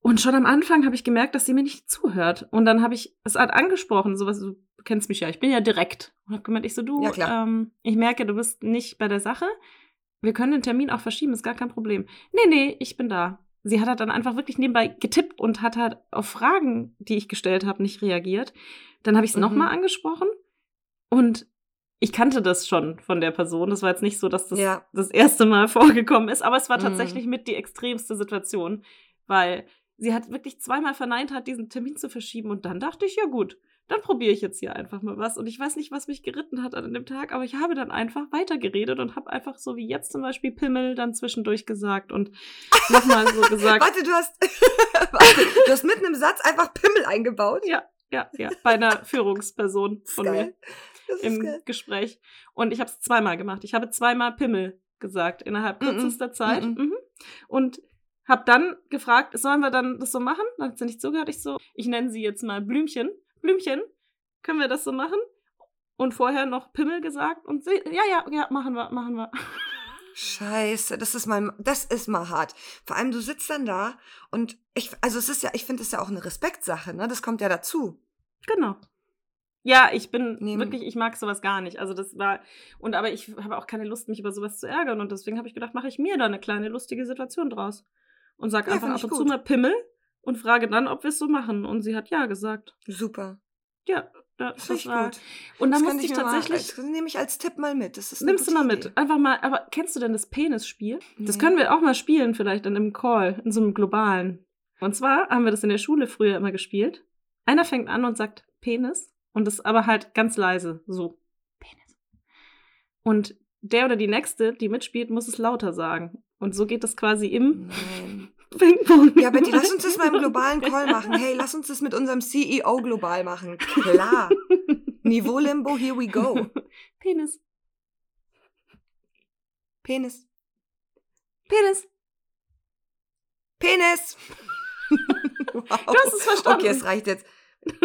Und schon am Anfang habe ich gemerkt, dass sie mir nicht zuhört. Und dann habe ich es halt angesprochen, sowas, du kennst mich ja, ich bin ja direkt. Und habe gemeint, ich so, du, Ja, ähm, ich merke, du bist nicht bei der Sache. Wir können den Termin auch verschieben, ist gar kein Problem. Nee, nee, ich bin da. Sie hat halt dann einfach wirklich nebenbei getippt und hat halt auf Fragen, die ich gestellt habe, nicht reagiert. Dann habe ich es Mhm. nochmal angesprochen und ich kannte das schon von der Person. Das war jetzt nicht so, dass das Ja. das erste Mal [laughs] vorgekommen ist, aber es war Mhm. tatsächlich mit die extremste Situation, weil sie hat wirklich zweimal verneint hat, diesen Termin zu verschieben und dann dachte ich, ja gut, dann probiere ich jetzt hier einfach mal was und ich weiß nicht, was mich geritten hat an dem Tag, aber ich habe dann einfach weitergeredet und habe einfach so wie jetzt zum Beispiel Pimmel dann zwischendurch gesagt und [laughs] nochmal so gesagt, Warte, du hast, [laughs] warte, du hast mitten im Satz einfach Pimmel eingebaut. ja, ja, ja, bei einer Führungsperson von mir. [laughs] im geil. Gespräch. Und ich habe es zweimal gemacht. Ich habe zweimal Pimmel gesagt innerhalb kürzester Zeit. Mhm. Mhm. Und habe dann gefragt, sollen wir dann das so machen? Dann hat sie nicht zugehört. Ich so, ich nenne sie jetzt mal Blümchen. Blümchen, können wir das so machen? Und vorher noch Pimmel gesagt und sie, ja, ja, ja, machen wir, machen wir. Scheiße, das ist mal, das ist mal hart. Vor allem, du sitzt dann da und ich, also es ist ja, ich finde es ja auch eine Respektsache, ne? Das kommt ja dazu. Genau. Ja, ich bin Nehmen. wirklich, ich mag sowas gar nicht. Also das war, und aber ich habe auch keine Lust, mich über sowas zu ärgern. Und deswegen habe ich gedacht, mache ich mir da eine kleine lustige Situation draus. Und sag Ja, einfach ab ich und zu gut. mal Pimmel und frage dann, ob wir es so machen. Und sie hat ja gesagt. Super. Ja, da, Das das, war. gut. Und dann das musste ich mir tatsächlich. Mal, das nehme ich als Tipp mal mit. Das ist Nimmst du mal mit. Idee. Einfach mal, aber kennst du denn das Penisspiel? Das Nee. können wir auch mal spielen, vielleicht in einem Call, in so einem globalen. Und zwar haben wir das in der Schule früher immer gespielt. Einer fängt an und sagt Penis und das aber halt ganz leise, so Penis. Und der oder die nächste, die mitspielt, muss es lauter sagen. Und so geht das quasi im Nein. [laughs] Ping-Pong. Ja, Betty, lass uns das mal im globalen Call machen. Hey, lass uns das mit unserem CEO global machen. Klar. Niveau Limbo, here we go. Penis. Penis. Penis. Penis. wow. Du hast es verstanden. Okay, es reicht jetzt.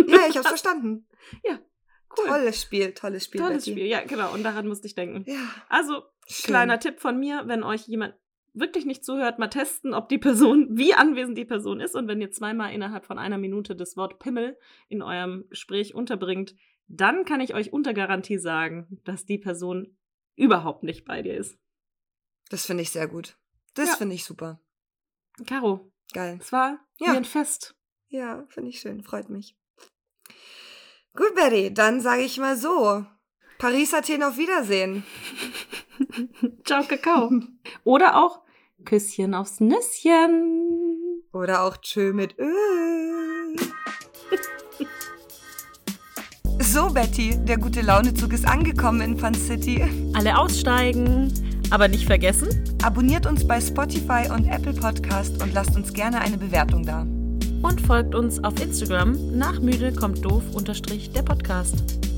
Ja, ich hab's verstanden. Cool. Tolles Spiel, tolles Spiel, Tolles Betty. Spiel. Ja, genau. Und daran musste ich denken. Ja, Also, schön. Kleiner Tipp von mir, wenn euch jemand wirklich nicht zuhört, mal testen, ob die Person, [laughs] wie anwesend die Person ist. Und wenn ihr zweimal innerhalb von einer Minute das Wort Pimmel in eurem Gespräch unterbringt, dann kann ich euch unter Garantie sagen, dass die Person überhaupt nicht bei dir ist. Das finde ich sehr gut. Das Ja. finde ich super. Caro, Geil. es war Ja. wie ein Fest. Ja, finde ich schön. Freut mich. Gut, Betty, dann sage ich mal so. Paris, Athen, auf Wiedersehen. [laughs] Ciao, Kakao. Oder auch Küsschen aufs Nüsschen. Oder auch Tschö mit Öl. [laughs] So, Betty, der gute Launezug ist angekommen in Fun City. Alle aussteigen. Aber nicht vergessen, Abonniert uns bei Spotify und Apple Podcast und lasst uns gerne eine Bewertung da. Und folgt uns auf Instagram nach müde kommt doof unterstrich der Podcast.